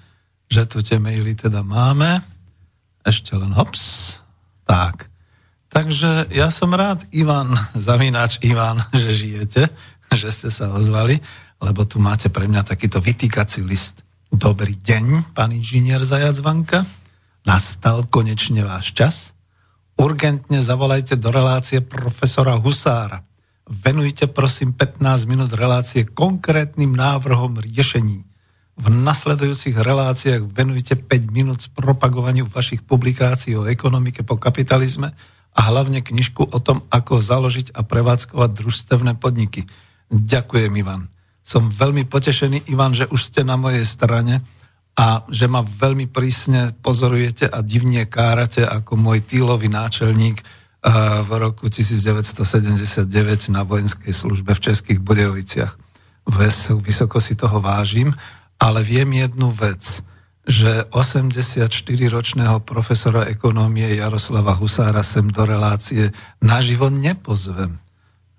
že tu tie maily teda máme. Ešte len hops. Tak. Takže ja som rád, Ivan, Zavináč Ivan, že žijete, že ste sa ozvali, lebo tu máte pre mňa takýto vytýkací list. Dobrý deň, pán inžinier Zajacvanka. Nastal konečne váš čas urgentne zavolajte do relácie profesora Husára. Venujte prosím 15 minút relácie konkrétnym návrhom riešení. v nasledujúcich reláciách venujte 5 minút propagovaniu vašich publikácií o ekonomike po kapitalizme a hlavne knižku o tom, ako založiť a prevádzkovať družstevné podniky. Ďakujem, Ivan. Som veľmi potešený, Ivan, že už ste na mojej strane a že ma veľmi prísne pozorujete a divne kárate ako môj týlový náčelník v roku 1979 na vojenskej službe v Českých Budejoviciach. Vysoko si toho vážim ale viem jednu vec, že 84-ročného profesora ekonómie Jaroslava Husára sem do relácie naživo nepozvem.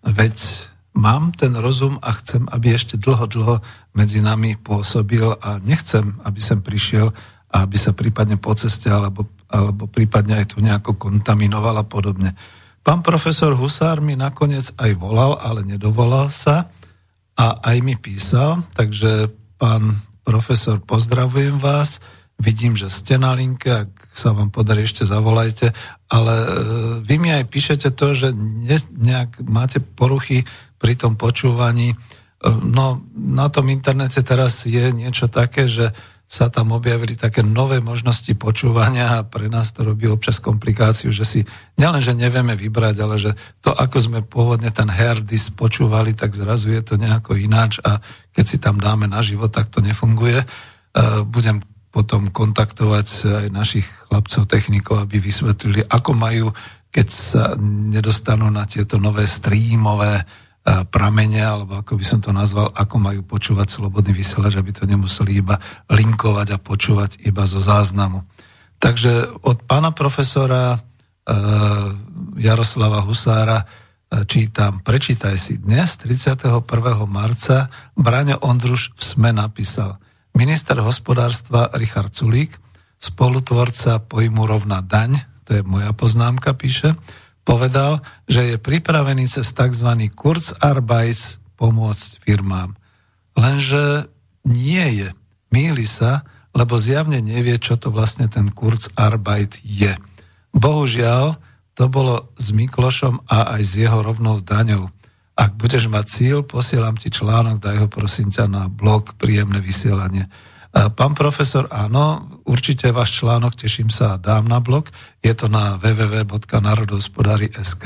Veď mám ten rozum a chcem, aby ešte dlho, dlho medzi nami pôsobil a nechcem, aby sem prišiel a aby sa prípadne po ceste alebo, alebo prípadne aj tu nejako kontaminoval a podobne. Pán profesor Husár mi nakoniec aj volal, ale nedovolal sa a aj mi písal, takže pán profesor, pozdravujem vás. Vidím, že ste na linke, ak sa vám podarí, ešte zavolajte, ale e, vy mi aj píšete to, že ne, nejak máte poruchy pri tom počúvaní. E, no, na tom internete teraz je niečo také, že sa tam objavili také nové možnosti počúvania a pre nás to robí občas komplikáciu, že si nielen, že nevieme vybrať, ale že to, ako sme pôvodne ten herdis počúvali, tak zrazu je to nejako ináč a keď si tam dáme na život, tak to nefunguje. E, budem potom kontaktovať aj našich chlapcov technikov, aby vysvetlili, ako majú, keď sa nedostanú na tieto nové streamové pramene, alebo ako by som to nazval, ako majú počúvať slobodný vysielač, aby to nemuseli iba linkovať a počúvať iba zo záznamu. Takže od pána profesora Jaroslava Husára čítam, prečítaj si, dnes 31. marca Braňo Ondruš v SME napísal minister hospodárstva Richard Sulík, spolutvorca pojmu rovná daň, to je moja poznámka, píše, povedal, že je pripravený cez tzv. Kurzarbeits pomôcť firmám. Lenže nie je. Míli sa, lebo zjavne nevie, čo to vlastne ten Kurzarbeit je. Bohužiaľ, to bolo s Miklošom a aj s jeho rovnou daňou. Ak budeš mať cíl, posielam ti článok, daj ho prosím ťa na blog Príjemné vysielanie. Pán profesor, áno, určite váš článok, teším sa, dám na blog. Je to na www.narodospodári.sk.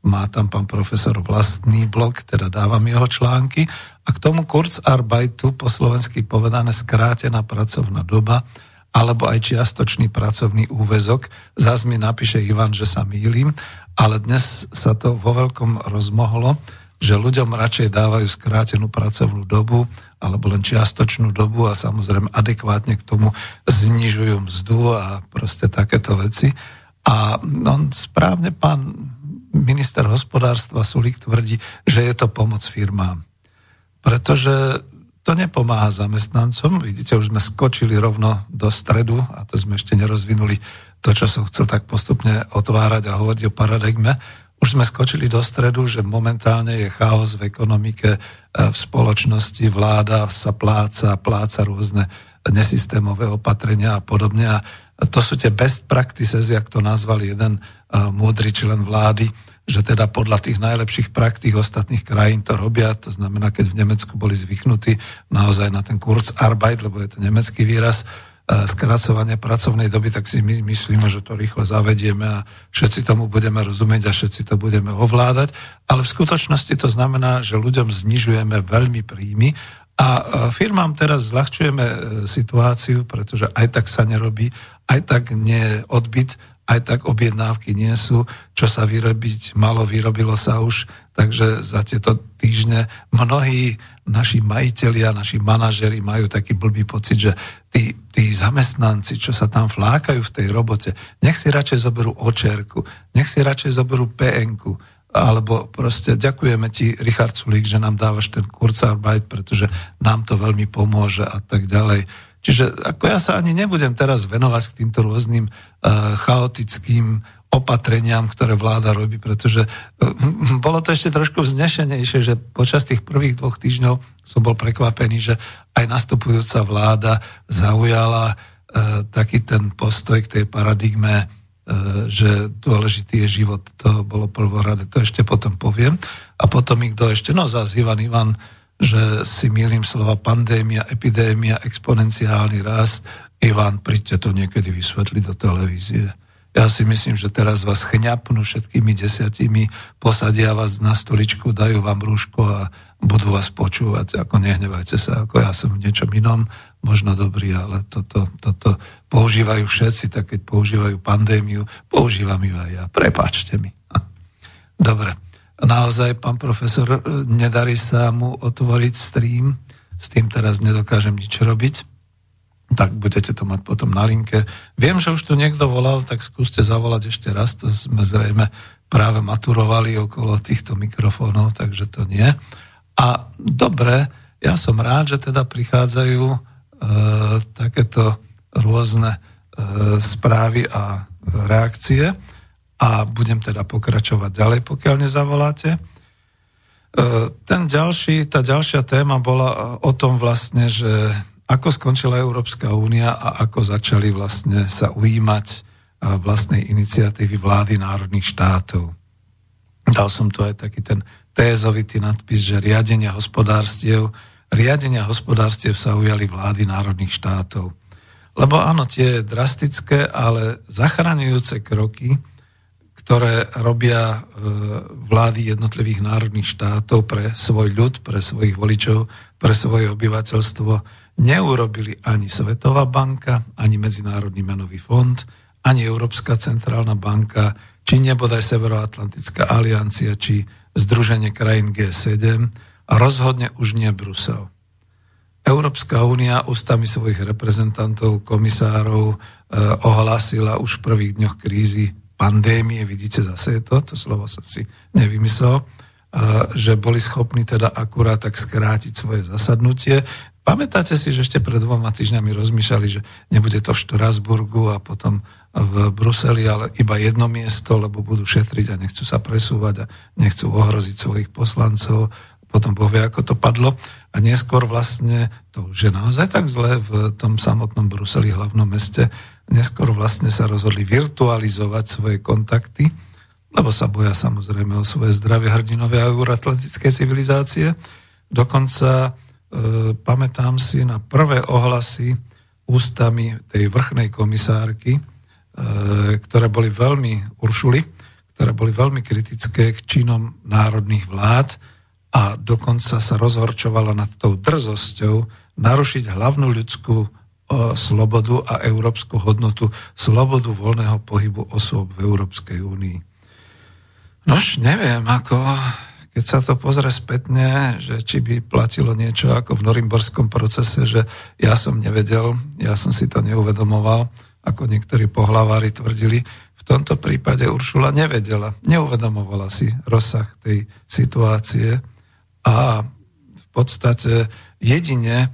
Má tam pán profesor vlastný blog, teda dávam jeho články. A k tomu Kurzarbeitu, po slovensky povedané skrátená pracovná doba, alebo aj čiastočný pracovný úvezok. Zás mi napíše Ivan, že sa mýlim, ale dnes sa to vo veľkom rozmohlo že ľuďom radšej dávajú skrátenú pracovnú dobu alebo len čiastočnú dobu a samozrejme adekvátne k tomu znižujú mzdu a proste takéto veci. A on správne pán minister hospodárstva Sulík tvrdí, že je to pomoc firmám. Pretože to nepomáha zamestnancom. Vidíte, už sme skočili rovno do stredu a to sme ešte nerozvinuli to, čo som chcel tak postupne otvárať a hovoriť o paradigme. Už sme skočili do stredu, že momentálne je chaos v ekonomike, e, v spoločnosti, vláda sa pláca, pláca rôzne nesystémové opatrenia a podobne. A to sú tie best practices, jak to nazval jeden e, múdry člen vlády, že teda podľa tých najlepších praktík ostatných krajín to robia. To znamená, keď v Nemecku boli zvyknutí naozaj na ten Kurzarbeit, lebo je to nemecký výraz, skracovania pracovnej doby, tak si my myslíme, že to rýchlo zavedieme a všetci tomu budeme rozumieť a všetci to budeme ovládať. Ale v skutočnosti to znamená, že ľuďom znižujeme veľmi príjmy a firmám teraz zľahčujeme e, situáciu, pretože aj tak sa nerobí, aj tak nie je odbyt, aj tak objednávky nie sú, čo sa vyrobiť malo, vyrobilo sa už, takže za tieto týždne mnohí naši majiteľia, naši manažeri majú taký blbý pocit, že tí, tí zamestnanci, čo sa tam flákajú v tej robote, nech si radšej zoberú očerku, nech si radšej zoberú PNku, alebo proste ďakujeme ti, Richard Sulík, že nám dávaš ten Kurzarbeit, pretože nám to veľmi pomôže a tak ďalej. Čiže ako ja sa ani nebudem teraz venovať k týmto rôznym uh, chaotickým opatreniam, ktoré vláda robí, pretože uh, bolo to ešte trošku vznešenejšie, že počas tých prvých dvoch týždňov som bol prekvapený, že aj nastupujúca vláda zaujala uh, taký ten postoj k tej paradigme, uh, že dôležitý je život. To bolo prvorade, to ešte potom poviem. A potom ich kto ešte, no zás Ivan Ivan, že si milím slova pandémia, epidémia, exponenciálny rast. Ivan, príďte to niekedy vysvetliť do televízie. Ja si myslím, že teraz vás chňapnú všetkými desiatimi, posadia vás na stoličku, dajú vám rúško a budú vás počúvať. Ako nehnevajte sa, ako ja som v niečom inom, možno dobrý, ale toto, toto používajú všetci, tak keď používajú pandémiu, používam ju aj ja. Prepačte mi. Dobre. Naozaj, pán profesor, nedarí sa mu otvoriť stream, s tým teraz nedokážem nič robiť tak budete to mať potom na linke. Viem, že už tu niekto volal, tak skúste zavolať ešte raz, to sme zrejme práve maturovali okolo týchto mikrofónov, takže to nie. A dobre, ja som rád, že teda prichádzajú e, takéto rôzne e, správy a reakcie a budem teda pokračovať ďalej, pokiaľ nezavoláte. E, ten ďalší, tá ďalšia téma bola o tom vlastne, že ako skončila Európska únia a ako začali vlastne sa ujímať vlastnej iniciatívy vlády národných štátov. Dal som tu aj taký ten tézovitý nadpis, že riadenia hospodárstiev, riadenia hospodárstiev sa ujali vlády národných štátov. Lebo áno, tie drastické, ale zachraňujúce kroky, ktoré robia e, vlády jednotlivých národných štátov pre svoj ľud, pre svojich voličov, pre svoje obyvateľstvo, neurobili ani Svetová banka, ani Medzinárodný menový fond, ani Európska centrálna banka, či nebodaj Severoatlantická aliancia, či Združenie krajín G7 a rozhodne už nie Brusel. Európska únia ústami svojich reprezentantov, komisárov eh, ohlásila už v prvých dňoch krízy pandémie, vidíte zase je to, to slovo som si nevymyslel, že boli schopní teda akurát tak skrátiť svoje zasadnutie. Pamätáte si, že ešte pred dvoma týždňami rozmýšľali, že nebude to v Štrasburgu a potom v Bruseli, ale iba jedno miesto, lebo budú šetriť a nechcú sa presúvať a nechcú ohroziť svojich poslancov. Potom Boh vie, ako to padlo. A neskôr vlastne, to už je naozaj tak zle v tom samotnom Bruseli, hlavnom meste, neskôr vlastne sa rozhodli virtualizovať svoje kontakty, lebo sa boja samozrejme o svoje zdravie hrdinovia euroatlantickej civilizácie. Dokonca E, pamätám si na prvé ohlasy ústami tej vrchnej komisárky, e, ktoré boli veľmi uršuli, ktoré boli veľmi kritické k činom národných vlád a dokonca sa rozhorčovala nad tou drzosťou narušiť hlavnú ľudskú slobodu a európsku hodnotu, slobodu voľného pohybu osôb v Európskej únii. Nož, neviem, ako keď sa to pozrie spätne, že či by platilo niečo ako v norimborskom procese, že ja som nevedel, ja som si to neuvedomoval, ako niektorí pohlavári tvrdili. V tomto prípade Uršula nevedela, neuvedomovala si rozsah tej situácie a v podstate jedine, e,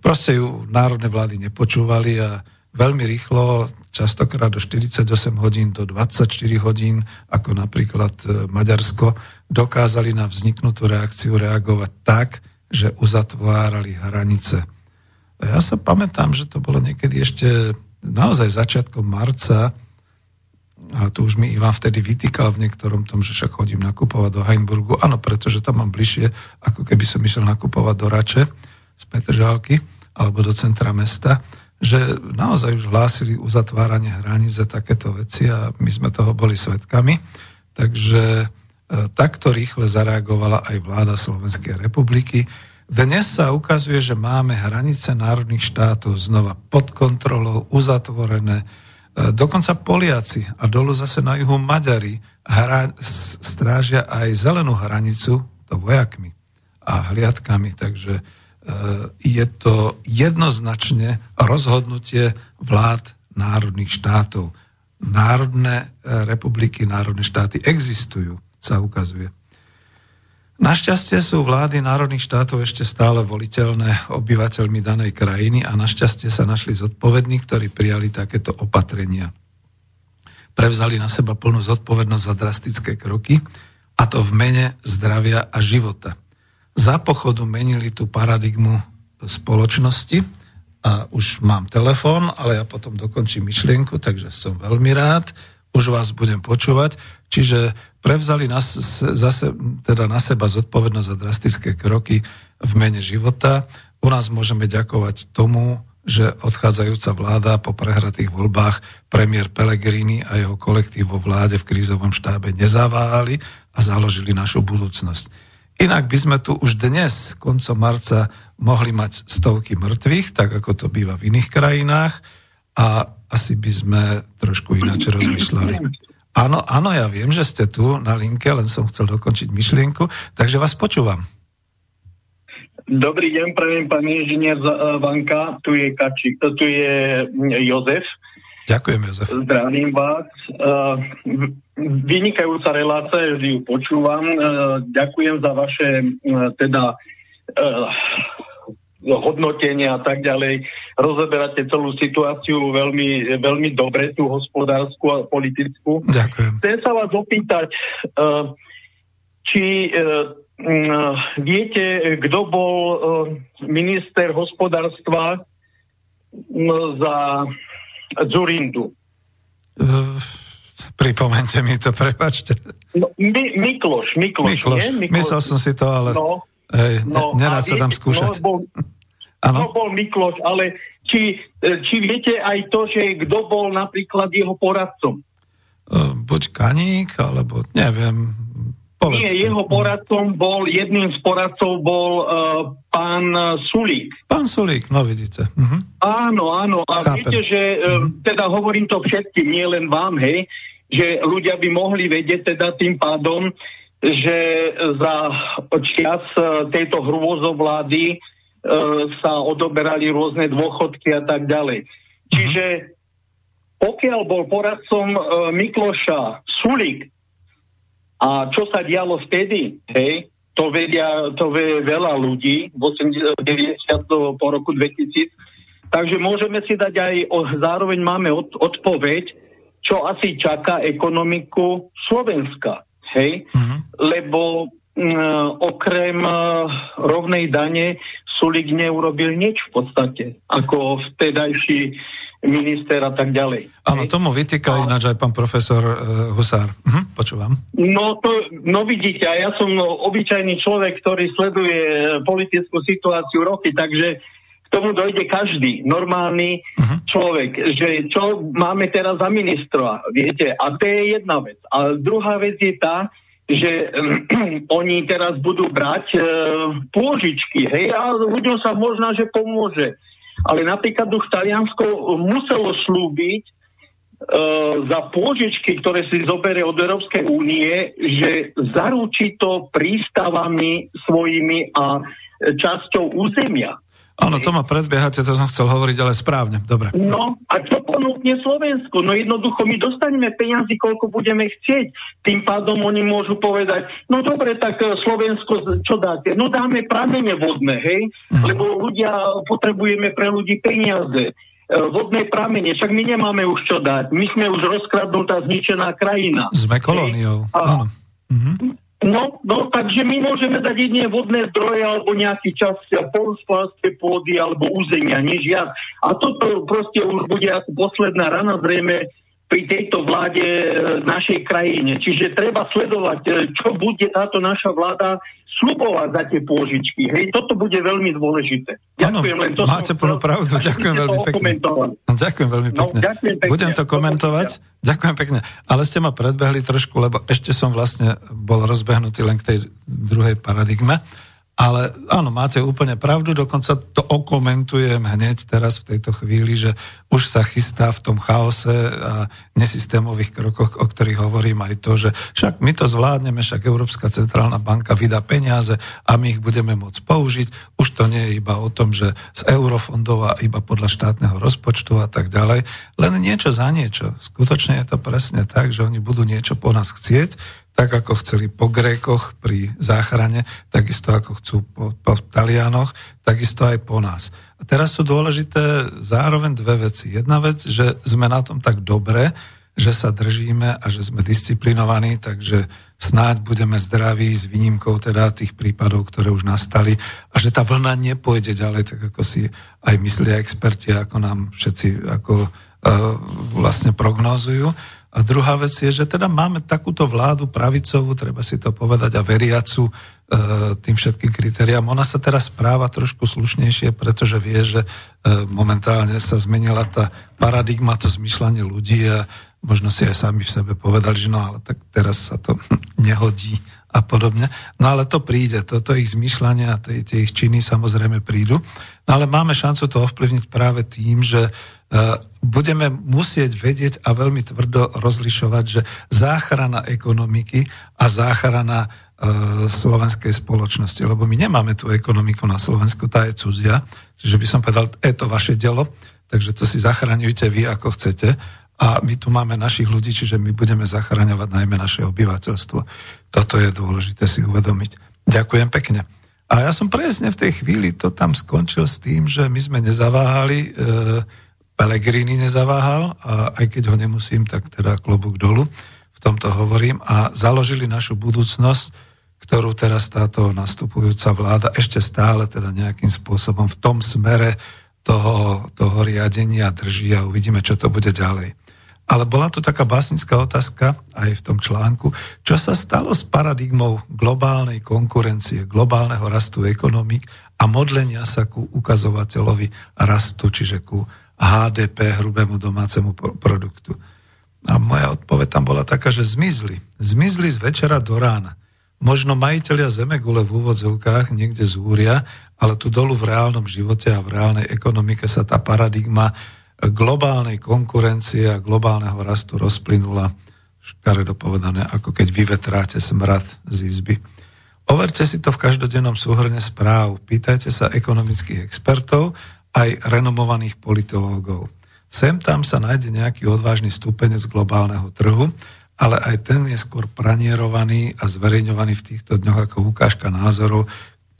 proste ju národné vlády nepočúvali a veľmi rýchlo, častokrát do 48 hodín, do 24 hodín, ako napríklad e, Maďarsko, dokázali na vzniknutú reakciu reagovať tak, že uzatvárali hranice. A ja sa pamätám, že to bolo niekedy ešte naozaj začiatkom marca, a tu už mi Ivan vtedy vytýkal v niektorom tom, že však chodím nakupovať do Heinburgu. Áno, pretože tam mám bližšie, ako keby som išiel nakupovať do Rače z Petržálky alebo do centra mesta že naozaj už hlásili uzatváranie hraníc a takéto veci a my sme toho boli svetkami. Takže e, takto rýchle zareagovala aj vláda Slovenskej republiky. Dnes sa ukazuje, že máme hranice národných štátov znova pod kontrolou, uzatvorené. E, dokonca Poliaci a dolu zase na juhu Maďari hra, strážia aj zelenú hranicu, to vojakmi a hliadkami, takže E, je to jednoznačne rozhodnutie vlád národných štátov. Národné e, republiky, národné štáty existujú, sa ukazuje. Našťastie sú vlády národných štátov ešte stále voliteľné obyvateľmi danej krajiny a našťastie sa našli zodpovední, ktorí prijali takéto opatrenia. Prevzali na seba plnú zodpovednosť za drastické kroky, a to v mene zdravia a života za pochodu menili tú paradigmu spoločnosti a už mám telefón, ale ja potom dokončím myšlienku, takže som veľmi rád, už vás budem počúvať. Čiže prevzali na, zase, teda na seba zodpovednosť za drastické kroky v mene života. U nás môžeme ďakovať tomu, že odchádzajúca vláda po prehratých voľbách premiér Pellegrini a jeho kolektív vo vláde v krízovom štábe nezaváhali a založili našu budúcnosť. Inak by sme tu už dnes, koncom marca, mohli mať stovky mŕtvych, tak ako to býva v iných krajinách a asi by sme trošku ináč rozmýšľali. Áno, áno, ja viem, že ste tu na linke, len som chcel dokončiť myšlienku, takže vás počúvam. Dobrý deň, prajem pán inžinier e, Vanka, tu je, Kači, e, tu je Jozef. Ďakujem, Jozef. Zdravím vás. Uh, vynikajúca relácia, vždy ju počúvam. Ďakujem za vaše uh, teda hodnotenia a tak ďalej. Rozoberáte celú situáciu veľmi, veľmi dobre, tú hospodárskú a politickú. Ďakujem. Chcem sa vás opýtať, uh, či uh, viete, kto bol uh, minister hospodárstva za Zurindu? Uh, pripomente mi to, prepačte. No, My, Mikloš, Mikloš, Mikloš. Nie? Mikloš. Myslel som si to, ale... No, Ej, no, nerád sa tam skúšať. No, bol, no, bol Mikloš, ale či, či viete aj to, že kto bol napríklad jeho poradcom? Uh, buď Kaník, alebo neviem. Povedzte. Nie, jeho poradcom bol, jedným z poradcov bol uh, pán Sulík. Pán Sulík, no vidíte. Uh-huh. Áno, áno. A Chápem. viete, že uh, teda hovorím to všetkým, nie len vám, hej, že ľudia by mohli vedieť teda tým pádom, že za čas e, tejto hrôzovlády e, sa odoberali rôzne dôchodky a tak ďalej. Čiže pokiaľ bol poradcom e, Mikloša Sulik a čo sa dialo vtedy, hej, to vedia, to vie veľa ľudí v 80, 90 po roku 2000, takže môžeme si dať aj, zároveň máme od, odpoveď, čo asi čaká ekonomiku Slovenska. Hej? Uh-huh. Lebo uh, okrem uh, rovnej dane Sulik neurobil nič v podstate, ako vtedajší minister a tak ďalej. Áno, tomu vytýka a... ináč aj pán profesor uh, Husár. Uh-huh, počúvam. No, to, no vidíte, a ja som obyčajný človek, ktorý sleduje politickú situáciu roky, takže k tomu dojde každý normálny uh-huh. človek, že čo máme teraz za ministra, viete, a to je jedna vec. A druhá vec je tá, že oni teraz budú brať uh, pôžičky, hej, a ľuďom sa možná, že pomôže. Ale napríklad už Taliansko muselo slúbiť uh, za pôžičky, ktoré si zoberie od Európskej únie, že zaručí to prístavami svojimi a časťou územia. Áno, to ma predbiehate, to som chcel hovoriť, ale správne, dobre. No a čo ponúkne Slovensku? No jednoducho my dostaneme peniazy, koľko budeme chcieť. Tým pádom oni môžu povedať, no dobre, tak eh, Slovensko, čo dáte? No dáme pramene vodné, hej? Mm. Lebo ľudia, potrebujeme pre ľudí peniaze eh, vodné pramene, však my nemáme už čo dať. My sme už rozkradnutá, zničená krajina. Sme kolóniou, áno. Mhm. No, no, takže my môžeme dať jedne vodné zdroje alebo nejaký čas polnospodárskej pôdy alebo územia, nič viac. A toto proste už bude ako posledná rana zrejme pri tejto vláde e, našej krajine. Čiže treba sledovať, e, čo bude táto naša vláda slubovať za tie pôžičky. Hej, toto bude veľmi dôležité. Ďakujem, len to máte plnú pravdu, ďakujem veľmi pekne. Ďakujem veľmi pekne. No, ďakujem pekne. Budem to komentovať. Ďakujem pekne. Ale ste ma predbehli trošku, lebo ešte som vlastne bol rozbehnutý len k tej druhej paradigme. Ale áno, máte úplne pravdu, dokonca to okomentujem hneď teraz v tejto chvíli, že už sa chystá v tom chaose a nesystémových krokoch, o ktorých hovorím aj to, že však my to zvládneme, však Európska centrálna banka vydá peniaze a my ich budeme môcť použiť. Už to nie je iba o tom, že z eurofondov a iba podľa štátneho rozpočtu a tak ďalej. Len niečo za niečo. Skutočne je to presne tak, že oni budú niečo po nás chcieť, tak ako chceli po Grékoch pri záchrane, takisto ako chcú po, po Talianoch, takisto aj po nás. A teraz sú dôležité zároveň dve veci. Jedna vec, že sme na tom tak dobre, že sa držíme a že sme disciplinovaní, takže snáď budeme zdraví s výnimkou teda tých prípadov, ktoré už nastali a že tá vlna nepôjde ďalej, tak ako si aj myslia experti, ako nám všetci ako uh, vlastne prognozujú. A druhá vec je, že teda máme takúto vládu pravicovú, treba si to povedať, a veriacu e, tým všetkým kritériám. Ona sa teraz správa trošku slušnejšie, pretože vie, že e, momentálne sa zmenila tá paradigma, to zmyšľanie ľudí a možno si aj sami v sebe povedali, že no ale tak teraz sa to nehodí a podobne. No ale to príde, toto ich zmyšľanie a tie, tie ich činy samozrejme prídu. Ale máme šancu to ovplyvniť práve tým, že uh, budeme musieť vedieť a veľmi tvrdo rozlišovať, že záchrana ekonomiky a záchrana uh, slovenskej spoločnosti, lebo my nemáme tú ekonomiku na Slovensku, tá je cudzia, čiže by som povedal, je to vaše dielo, takže to si zachraňujte vy, ako chcete a my tu máme našich ľudí, čiže my budeme zachraňovať najmä naše obyvateľstvo. Toto je dôležité si uvedomiť. Ďakujem pekne. A ja som presne v tej chvíli to tam skončil s tým, že my sme nezaváhali, e, Pelegrini nezaváhal, a aj keď ho nemusím, tak teda klobúk dolu, v tomto hovorím, a založili našu budúcnosť, ktorú teraz táto nastupujúca vláda ešte stále teda nejakým spôsobom v tom smere toho, toho riadenia drží a uvidíme, čo to bude ďalej. Ale bola to taká básnická otázka aj v tom článku, čo sa stalo s paradigmou globálnej konkurencie, globálneho rastu ekonomik a modlenia sa ku ukazovateľovi rastu, čiže ku HDP, hrubému domácemu produktu. A moja odpoveď tam bola taká, že zmizli. Zmizli z večera do rána. Možno majiteľia Zemegule v úvodzovkách niekde zúria, ale tu dolu v reálnom živote a v reálnej ekonomike sa tá paradigma globálnej konkurencie a globálneho rastu rozplynula, škaredo povedané, ako keď vyvetráte smrad z izby. Overte si to v každodennom súhrne správ, pýtajte sa ekonomických expertov, aj renomovaných politológov. Sem tam sa nájde nejaký odvážny stupenec globálneho trhu, ale aj ten je skôr pranierovaný a zverejňovaný v týchto dňoch ako ukážka názorov,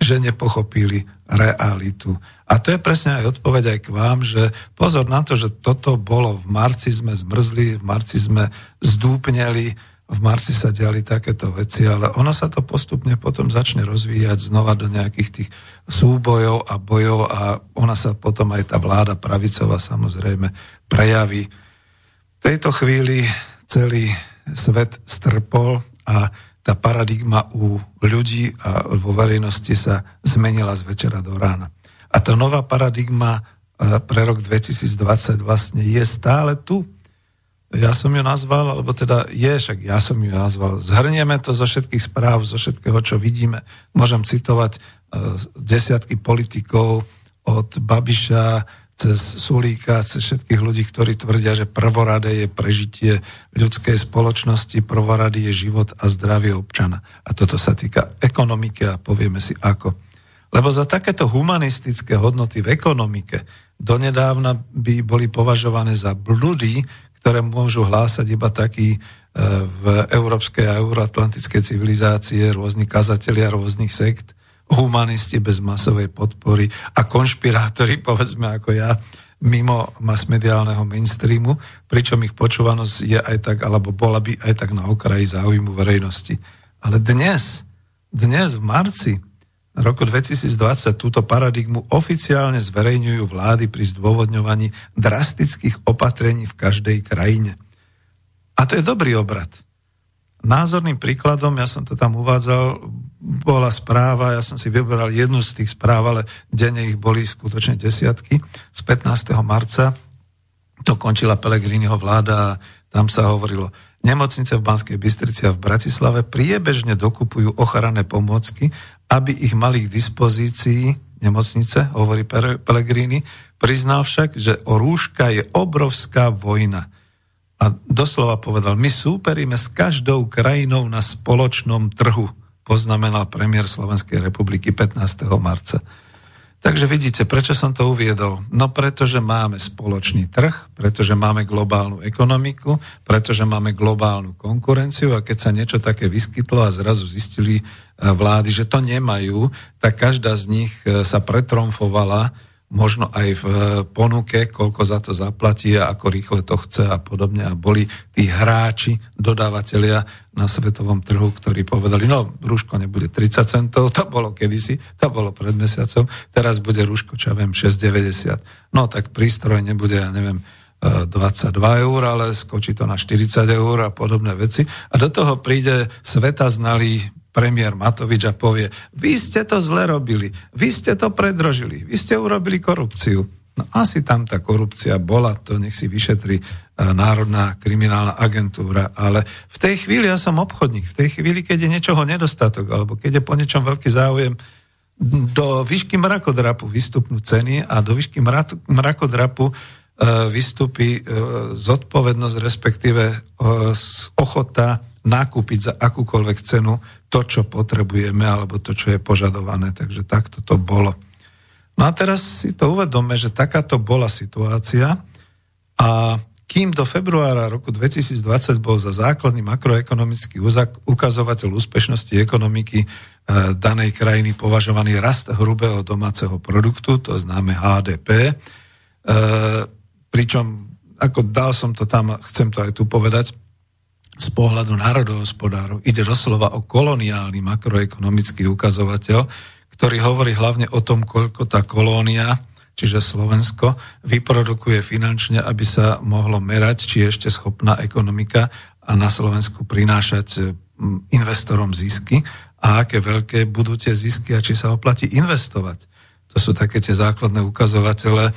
že nepochopili realitu. A to je presne aj odpoveď aj k vám, že pozor na to, že toto bolo v marci sme zmrzli, v marci sme zdúpneli, v marci sa diali takéto veci, ale ono sa to postupne potom začne rozvíjať znova do nejakých tých súbojov a bojov a ona sa potom aj tá vláda pravicová samozrejme prejaví. V tejto chvíli celý svet strpol a tá paradigma u ľudí a vo verejnosti sa zmenila z večera do rána. A tá nová paradigma e, pre rok 2020 vlastne je stále tu. Ja som ju nazval, alebo teda je, však ja som ju nazval. Zhrnieme to zo všetkých správ, zo všetkého, čo vidíme. Môžem citovať uh, desiatky politikov od Babiša cez Sulíka, cez všetkých ľudí, ktorí tvrdia, že prvoradé je prežitie ľudskej spoločnosti, prvoradý je život a zdravie občana. A toto sa týka ekonomiky a povieme si ako. Lebo za takéto humanistické hodnoty v ekonomike donedávna by boli považované za blúdy, ktoré môžu hlásať iba takí e, v európskej a euroatlantickej civilizácie rôzni kazatelia rôznych sekt, humanisti bez masovej podpory a konšpirátori, povedzme ako ja, mimo masmediálneho mainstreamu, pričom ich počúvanosť je aj tak, alebo bola by aj tak na okraji záujmu verejnosti. Ale dnes, dnes v marci roku 2020 túto paradigmu oficiálne zverejňujú vlády pri zdôvodňovaní drastických opatrení v každej krajine. A to je dobrý obrad. Názorným príkladom, ja som to tam uvádzal, bola správa, ja som si vybral jednu z tých správ, ale denne ich boli skutočne desiatky. Z 15. marca to končila Pelegriniho vláda a tam sa hovorilo, nemocnice v Banskej Bystrici a v Bratislave priebežne dokupujú ochranné pomôcky, aby ich mali k dispozícii nemocnice, hovorí Pelegrini, priznal však, že o rúška je obrovská vojna a doslova povedal, my súperíme s každou krajinou na spoločnom trhu, poznamenal premiér Slovenskej republiky 15. marca. Takže vidíte, prečo som to uviedol? No pretože máme spoločný trh, pretože máme globálnu ekonomiku, pretože máme globálnu konkurenciu a keď sa niečo také vyskytlo a zrazu zistili eh, vlády, že to nemajú, tak každá z nich eh, sa pretromfovala možno aj v eh, ponuke, koľko za to zaplatí a ako rýchle to chce a podobne. A boli tí hráči, dodávateľia na svetovom trhu, ktorí povedali, no rúško nebude 30 centov, to bolo kedysi, to bolo pred mesiacom, teraz bude rúško, čo ja viem, 6,90. No tak prístroj nebude, ja neviem, 22 eur, ale skočí to na 40 eur a podobné veci. A do toho príde sveta znalý premiér Matovič a povie, vy ste to zle robili, vy ste to predrožili, vy ste urobili korupciu. No asi tam tá korupcia bola, to nech si vyšetri e, Národná kriminálna agentúra, ale v tej chvíli ja som obchodník, v tej chvíli, keď je niečoho nedostatok, alebo keď je po niečom veľký záujem, do výšky mrakodrapu vystupnú ceny a do výšky mrakodrapu e, vystupí e, zodpovednosť, respektíve ochota nakúpiť za akúkoľvek cenu to, čo potrebujeme, alebo to, čo je požadované. Takže takto to bolo. No a teraz si to uvedome, že takáto bola situácia a kým do februára roku 2020 bol za základný makroekonomický ukazovateľ úspešnosti ekonomiky e, danej krajiny považovaný rast hrubého domáceho produktu, to známe HDP, e, pričom ako dal som to tam, chcem to aj tu povedať, z pohľadu národohospodárov ide doslova o koloniálny makroekonomický ukazovateľ, ktorý hovorí hlavne o tom, koľko tá kolónia, čiže Slovensko, vyprodukuje finančne, aby sa mohlo merať, či je ešte schopná ekonomika a na Slovensku prinášať investorom zisky a aké veľké budú tie zisky a či sa oplatí investovať. To sú také tie základné ukazovatele. E,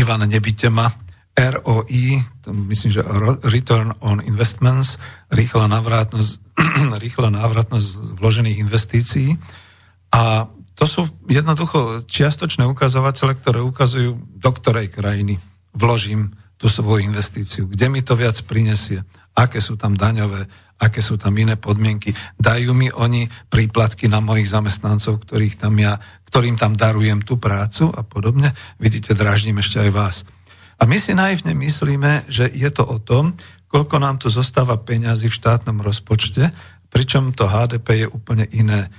Ivan Nebitema, ROI, to myslím, že Return on Investments, rýchla návratnosť, rýchla návratnosť vložených investícií. A to sú jednoducho čiastočné ukazovatele, ktoré ukazujú, do ktorej krajiny vložím tú svoju investíciu, kde mi to viac prinesie, aké sú tam daňové, aké sú tam iné podmienky. Dajú mi oni príplatky na mojich zamestnancov, ktorých tam ja, ktorým tam darujem tú prácu a podobne. Vidíte, dražním ešte aj vás. A my si naivne myslíme, že je to o tom, koľko nám tu zostáva peňazí v štátnom rozpočte, pričom to HDP je úplne iné.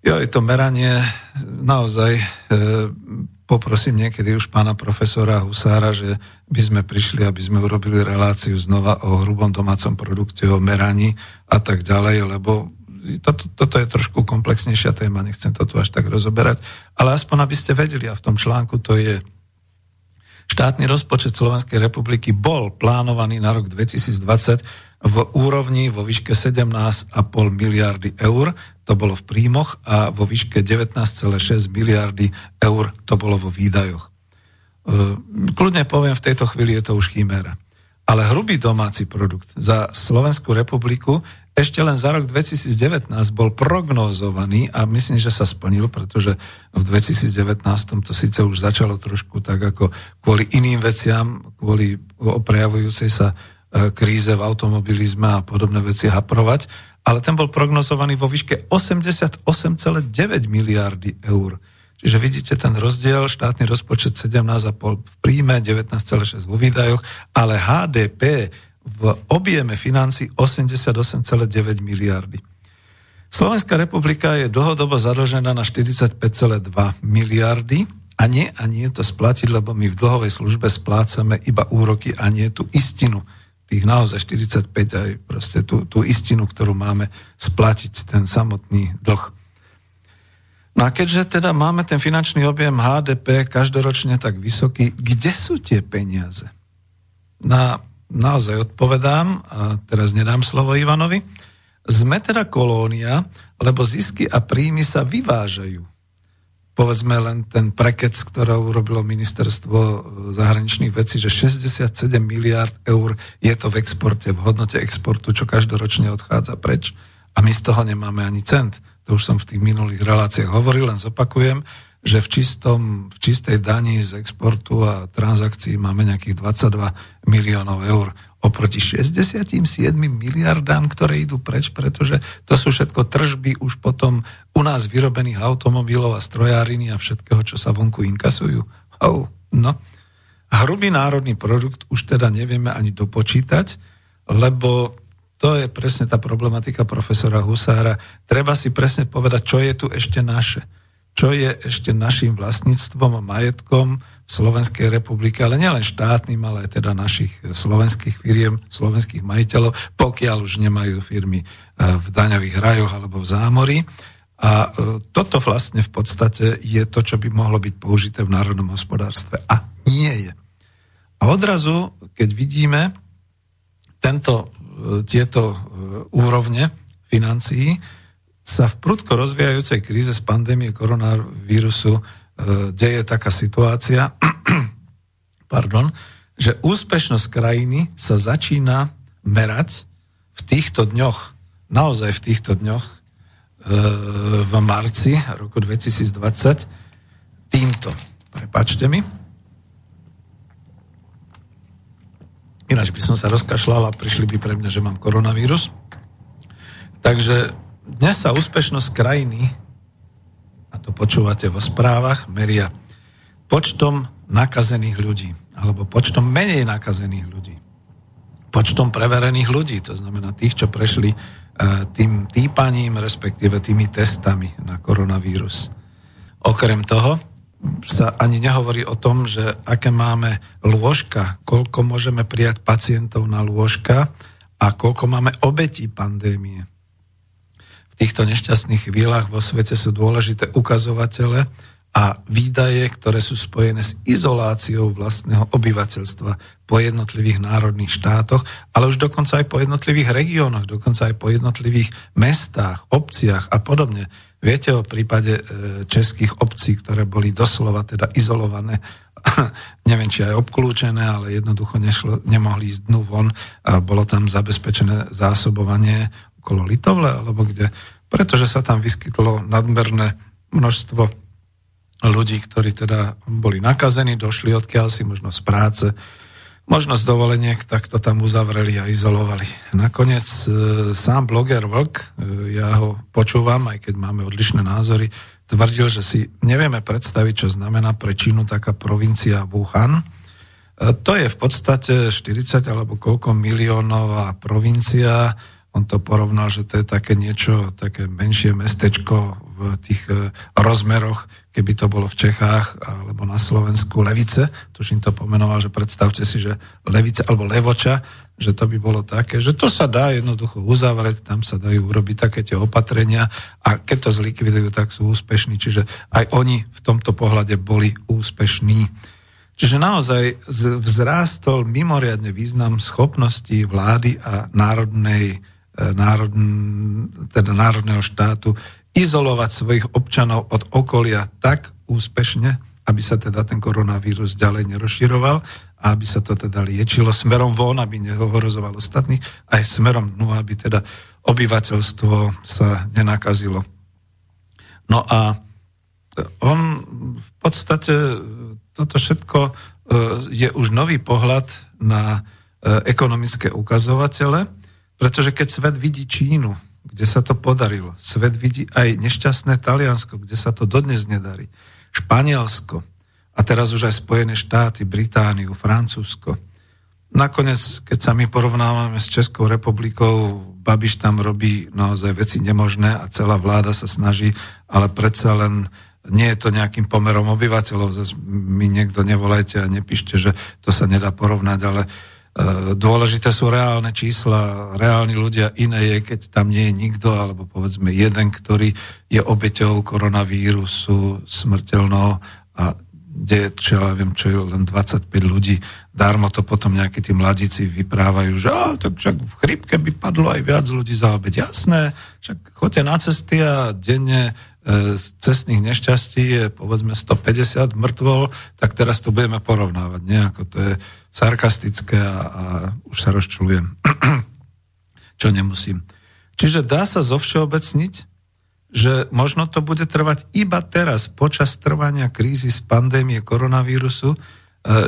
Jo, je to meranie, naozaj e, poprosím niekedy už pána profesora Husára, že by sme prišli, aby sme urobili reláciu znova o hrubom domácom produkte, o meraní a tak ďalej, lebo toto, toto je trošku komplexnejšia téma, nechcem to tu až tak rozoberať, ale aspoň aby ste vedeli, a v tom článku to je, štátny rozpočet Slovenskej republiky bol plánovaný na rok 2020 v úrovni vo výške 17,5 miliardy eur, to bolo v príjmoch, a vo výške 19,6 miliardy eur, to bolo vo výdajoch. E, kľudne poviem, v tejto chvíli je to už chiméra. Ale hrubý domáci produkt za Slovenskú republiku ešte len za rok 2019 bol prognózovaný a myslím, že sa splnil, pretože v 2019 to síce už začalo trošku tak ako kvôli iným veciam, kvôli prejavujúcej sa e, kríze v automobilizme a podobné veci haprovať, ale ten bol prognozovaný vo výške 88,9 miliardy eur. Čiže vidíte ten rozdiel, štátny rozpočet 17,5 v príjme, 19,6 vo výdajoch, ale HDP v objeme financí 88,9 miliardy. Slovenská republika je dlhodobo zadlžená na 45,2 miliardy a nie a nie to splatiť, lebo my v dlhovej službe splácame iba úroky a nie tú istinu. Tých naozaj 45 aj proste tú, tú istinu, ktorú máme splatiť, ten samotný dlh. No a keďže teda máme ten finančný objem HDP každoročne tak vysoký, kde sú tie peniaze? Na naozaj odpovedám, a teraz nedám slovo Ivanovi, sme teda kolónia, lebo zisky a príjmy sa vyvážajú. Povedzme len ten prekec, ktorý urobilo ministerstvo zahraničných vecí, že 67 miliard eur je to v exporte, v hodnote exportu, čo každoročne odchádza preč a my z toho nemáme ani cent. To už som v tých minulých reláciách hovoril, len zopakujem že v, čistom, v čistej daní z exportu a transakcií máme nejakých 22 miliónov eur oproti 67 miliardám, ktoré idú preč, pretože to sú všetko tržby už potom u nás vyrobených automobilov a strojáriny a všetkého, čo sa vonku inkasujú. Oh, no. Hrubý národný produkt už teda nevieme ani dopočítať, lebo to je presne tá problematika profesora Husára. Treba si presne povedať, čo je tu ešte naše čo je ešte našim vlastníctvom a majetkom v Slovenskej republike, ale nielen štátnym, ale aj teda našich slovenských firiem, slovenských majiteľov, pokiaľ už nemajú firmy e, v daňových rajoch alebo v zámori. A e, toto vlastne v podstate je to, čo by mohlo byť použité v národnom hospodárstve. A nie je. A odrazu, keď vidíme tento, e, tieto úrovne financií, sa v prudko rozvíjajúcej kríze z pandémie koronavírusu e, deje taká situácia, pardon, že úspešnosť krajiny sa začína merať v týchto dňoch, naozaj v týchto dňoch, e, v marci roku 2020 týmto. Prepačte mi. Ináč by som sa rozkašľal a prišli by pre mňa, že mám koronavírus. Takže dnes sa úspešnosť krajiny, a to počúvate vo správach, meria počtom nakazených ľudí, alebo počtom menej nakazených ľudí, počtom preverených ľudí, to znamená tých, čo prešli e, tým týpaním, respektíve tými testami na koronavírus. Okrem toho sa ani nehovorí o tom, že aké máme lôžka, koľko môžeme prijať pacientov na lôžka a koľko máme obetí pandémie týchto nešťastných chvíľach vo svete sú dôležité ukazovatele a výdaje, ktoré sú spojené s izoláciou vlastného obyvateľstva po jednotlivých národných štátoch, ale už dokonca aj po jednotlivých regiónoch, dokonca aj po jednotlivých mestách, obciach a podobne. Viete o prípade e, českých obcí, ktoré boli doslova teda izolované, neviem, či aj obklúčené, ale jednoducho nešlo, nemohli ísť dnu von a bolo tam zabezpečené zásobovanie okolo Litovle, alebo kde, pretože sa tam vyskytlo nadmerné množstvo ľudí, ktorí teda boli nakazení, došli odkiaľ si, možno z práce, možno z dovoleniek, tak to tam uzavreli a izolovali. Nakoniec e, sám bloger Vlk, e, ja ho počúvam, aj keď máme odlišné názory, tvrdil, že si nevieme predstaviť, čo znamená pre Čínu taká provincia Wuhan. E, to je v podstate 40 alebo koľko miliónová provincia, on to porovnal, že to je také niečo, také menšie mestečko v tých e, rozmeroch, keby to bolo v Čechách alebo na Slovensku Levice, tuším to pomenoval, že predstavte si, že Levice alebo Levoča, že to by bolo také, že to sa dá jednoducho uzavrieť, tam sa dajú urobiť také tie opatrenia a keď to zlikvidujú, tak sú úspešní. Čiže aj oni v tomto pohľade boli úspešní. Čiže naozaj vzrástol mimoriadne význam schopnosti vlády a národnej národ, teda národného štátu izolovať svojich občanov od okolia tak úspešne, aby sa teda ten koronavírus ďalej nerozširoval a aby sa to teda liečilo smerom von, aby neohrozoval ostatných, aj smerom dnu, aby teda obyvateľstvo sa nenakazilo. No a on v podstate toto všetko e, je už nový pohľad na e, ekonomické ukazovatele, pretože keď svet vidí Čínu, kde sa to podarilo, svet vidí aj nešťastné Taliansko, kde sa to dodnes nedarí, Španielsko a teraz už aj Spojené štáty, Britániu, Francúzsko. Nakoniec, keď sa my porovnávame s Českou republikou, Babiš tam robí naozaj veci nemožné a celá vláda sa snaží, ale predsa len nie je to nejakým pomerom obyvateľov. Zas mi niekto nevolajte a nepíšte, že to sa nedá porovnať, ale uh, dôležité sú reálne čísla, reálni ľudia. Iné je, keď tam nie je nikto, alebo povedzme jeden, ktorý je obeťou koronavírusu smrteľnou a kde, čo ja viem, čo je len 25 ľudí, darmo to potom nejakí tí mladíci vyprávajú, že á, tak však v chrypke by padlo aj viac ľudí za obeť. Jasné, však choďte na cesty a denne e, z cestných nešťastí je povedzme 150 mŕtvol, tak teraz to budeme porovnávať. Nie? Ako to je sarkastické a, a už sa rozčulujem, čo nemusím. Čiže dá sa zovšeobecniť, že možno to bude trvať iba teraz, počas trvania krízy z pandémie koronavírusu, e,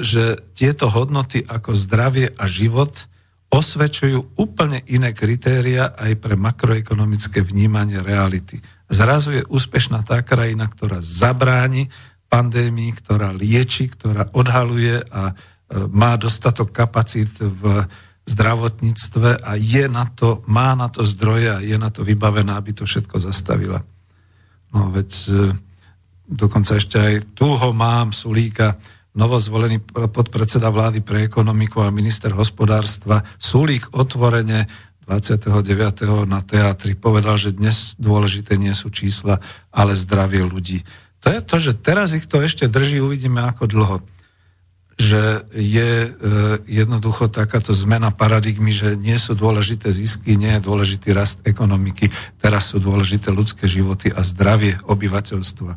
že tieto hodnoty ako zdravie a život osvedčujú úplne iné kritéria aj pre makroekonomické vnímanie reality. Zrazu je úspešná tá krajina, ktorá zabráni pandémii, ktorá lieči, ktorá odhaluje a má dostatok kapacít v zdravotníctve a je na to, má na to zdroje a je na to vybavená, aby to všetko zastavila. No veď e, dokonca ešte aj tu ho mám, Sulíka, novozvolený podpredseda vlády pre ekonomiku a minister hospodárstva. Sulík otvorene 29. na teatri povedal, že dnes dôležité nie sú čísla, ale zdravie ľudí. To je to, že teraz ich to ešte drží, uvidíme ako dlho že je e, jednoducho takáto zmena paradigmy, že nie sú dôležité zisky, nie je dôležitý rast ekonomiky, teraz sú dôležité ľudské životy a zdravie obyvateľstva.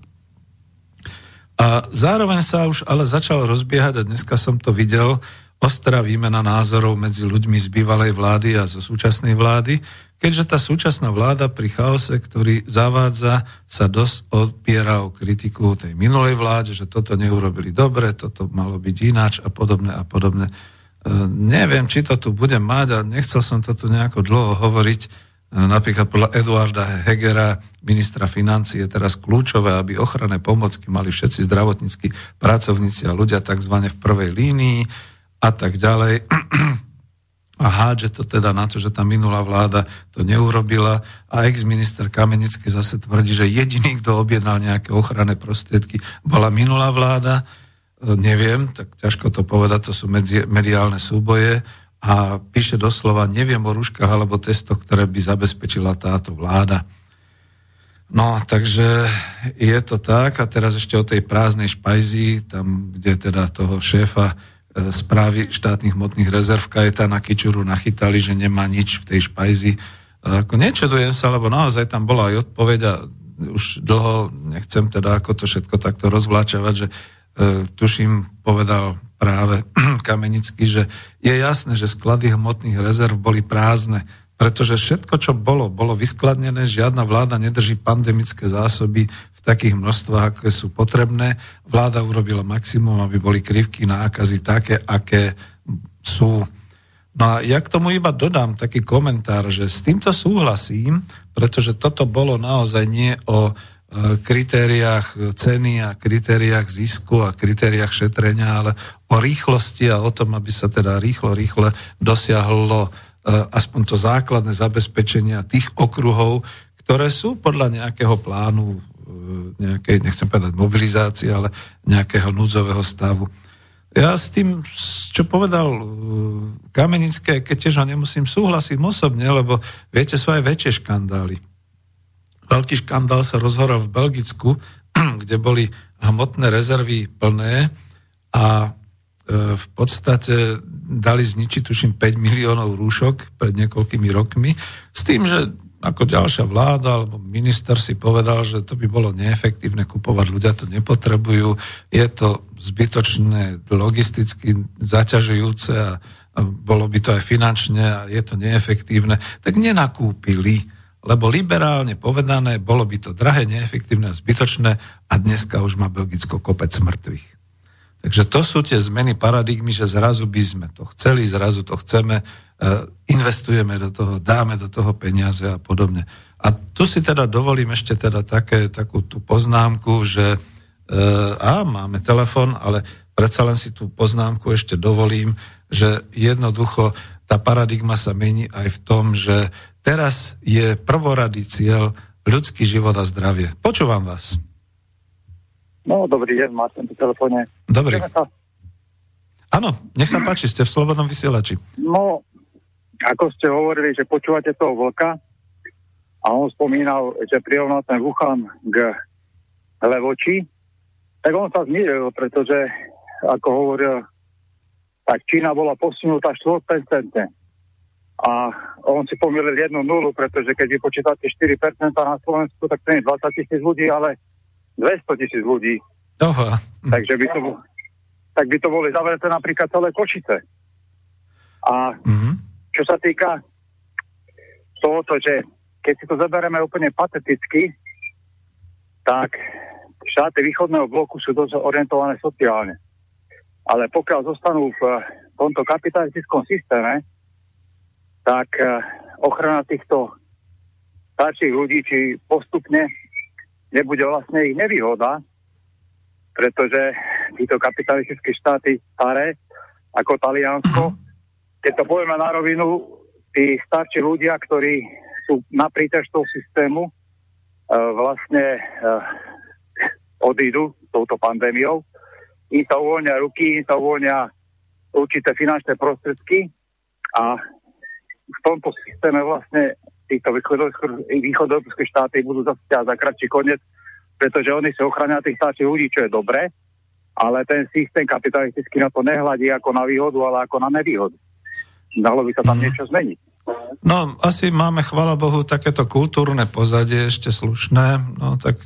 A zároveň sa už ale začal rozbiehať, a dneska som to videl, ostrá výmena názorov medzi ľuďmi z bývalej vlády a zo súčasnej vlády, keďže tá súčasná vláda pri chaose, ktorý zavádza, sa dosť opiera o kritiku tej minulej vláde, že toto neurobili dobre, toto malo byť ináč a podobne a podobne. E, neviem, či to tu budem mať a nechcel som to tu nejako dlho hovoriť. E, napríklad podľa Eduarda Hegera, ministra financie, je teraz kľúčové, aby ochranné pomocky mali všetci zdravotníckí pracovníci a ľudia tzv. v prvej línii a tak ďalej. A hádže to teda na to, že tá minulá vláda to neurobila a ex-minister Kamenický zase tvrdí, že jediný, kto objednal nejaké ochranné prostriedky, bola minulá vláda. E, neviem, tak ťažko to povedať, to sú mediálne súboje a píše doslova, neviem o rúškach alebo testoch, ktoré by zabezpečila táto vláda. No, takže je to tak a teraz ešte o tej prázdnej špajzi, tam, kde teda toho šéfa správy štátnych hmotných rezerv Kajetana Kičuru nachytali, že nemá nič v tej špajzi. E, ako nečudujem sa, lebo naozaj tam bola aj odpoveď a už dlho nechcem teda ako to všetko takto rozvláčavať, že e, tuším povedal práve Kamenický, že je jasné, že sklady hmotných rezerv boli prázdne pretože všetko, čo bolo, bolo vyskladnené, žiadna vláda nedrží pandemické zásoby takých množstvách, aké sú potrebné. Vláda urobila maximum, aby boli krivky nákazy také, aké sú. No a ja k tomu iba dodám taký komentár, že s týmto súhlasím, pretože toto bolo naozaj nie o e, kritériách ceny a kritériách zisku a kritériách šetrenia, ale o rýchlosti a o tom, aby sa teda rýchlo, rýchle dosiahlo E, aspoň to základné zabezpečenia tých okruhov, ktoré sú podľa nejakého plánu, nejakej, nechcem povedať mobilizácie, ale nejakého núdzového stavu. Ja s tým, čo povedal e, Kamenické, keď tiež ho nemusím súhlasiť osobne, lebo viete, sú aj väčšie škandály. Veľký škandál sa rozhoral v Belgicku, kde boli hmotné rezervy plné a v podstate dali zničiť, tuším, 5 miliónov rúšok pred niekoľkými rokmi, s tým, že ako ďalšia vláda alebo minister si povedal, že to by bolo neefektívne kupovať, ľudia to nepotrebujú, je to zbytočné, logisticky zaťažujúce a, bolo by to aj finančne a je to neefektívne, tak nenakúpili, lebo liberálne povedané, bolo by to drahé, neefektívne a zbytočné a dneska už má Belgicko kopec mŕtvych. Takže to sú tie zmeny paradigmy, že zrazu by sme to chceli, zrazu to chceme, investujeme do toho, dáme do toho peniaze a podobne. A tu si teda dovolím ešte teda také, takú tú poznámku, že a máme telefon, ale predsa len si tú poznámku ešte dovolím, že jednoducho tá paradigma sa mení aj v tom, že teraz je prvoradý cieľ ľudský život a zdravie. Počúvam vás. No, dobrý deň, máte v telefóne. Dobrý. Áno, nech sa páči, ste v Slobodnom vysielači. No, ako ste hovorili, že počúvate toho vlka a on spomínal, že prirovnal ten Wuhan k levoči, tak on sa zmieril, pretože, ako hovoril, tak Čína bola posunutá 4%. A on si pomýlil jednu nulu, pretože keď vy počítate 4% na Slovensku, tak to je 20 tisíc ľudí, ale 200 tisíc ľudí. Oha. Takže by to, tak by to boli zavreté napríklad celé Košice. A mm-hmm. Čo sa týka tohoto, že keď si to zoberieme úplne pateticky, tak štáty východného bloku sú dosť orientované sociálne. Ale pokiaľ zostanú v tomto kapitalistickom systéme, tak eh, ochrana týchto starších ľudí, či postupne nebude vlastne ich nevýhoda, pretože títo kapitalistické štáty staré, ako Taliansko, keď to povieme na rovinu, tí starší ľudia, ktorí sú na príťaž toho systému, e, vlastne e, odídu touto pandémiou. Im sa uvoľnia ruky, im sa uvoľnia určité finančné prostriedky a v tomto systéme vlastne týchto východoeurópske štáty budú zase za kratší koniec, pretože oni si ochrania tých starších ľudí, čo je dobré, ale ten systém kapitalistický na to nehľadí ako na výhodu, ale ako na nevýhodu. Dalo by sa tam mm. niečo zmeniť. No, asi máme, chvala Bohu, takéto kultúrne pozadie ešte slušné, no tak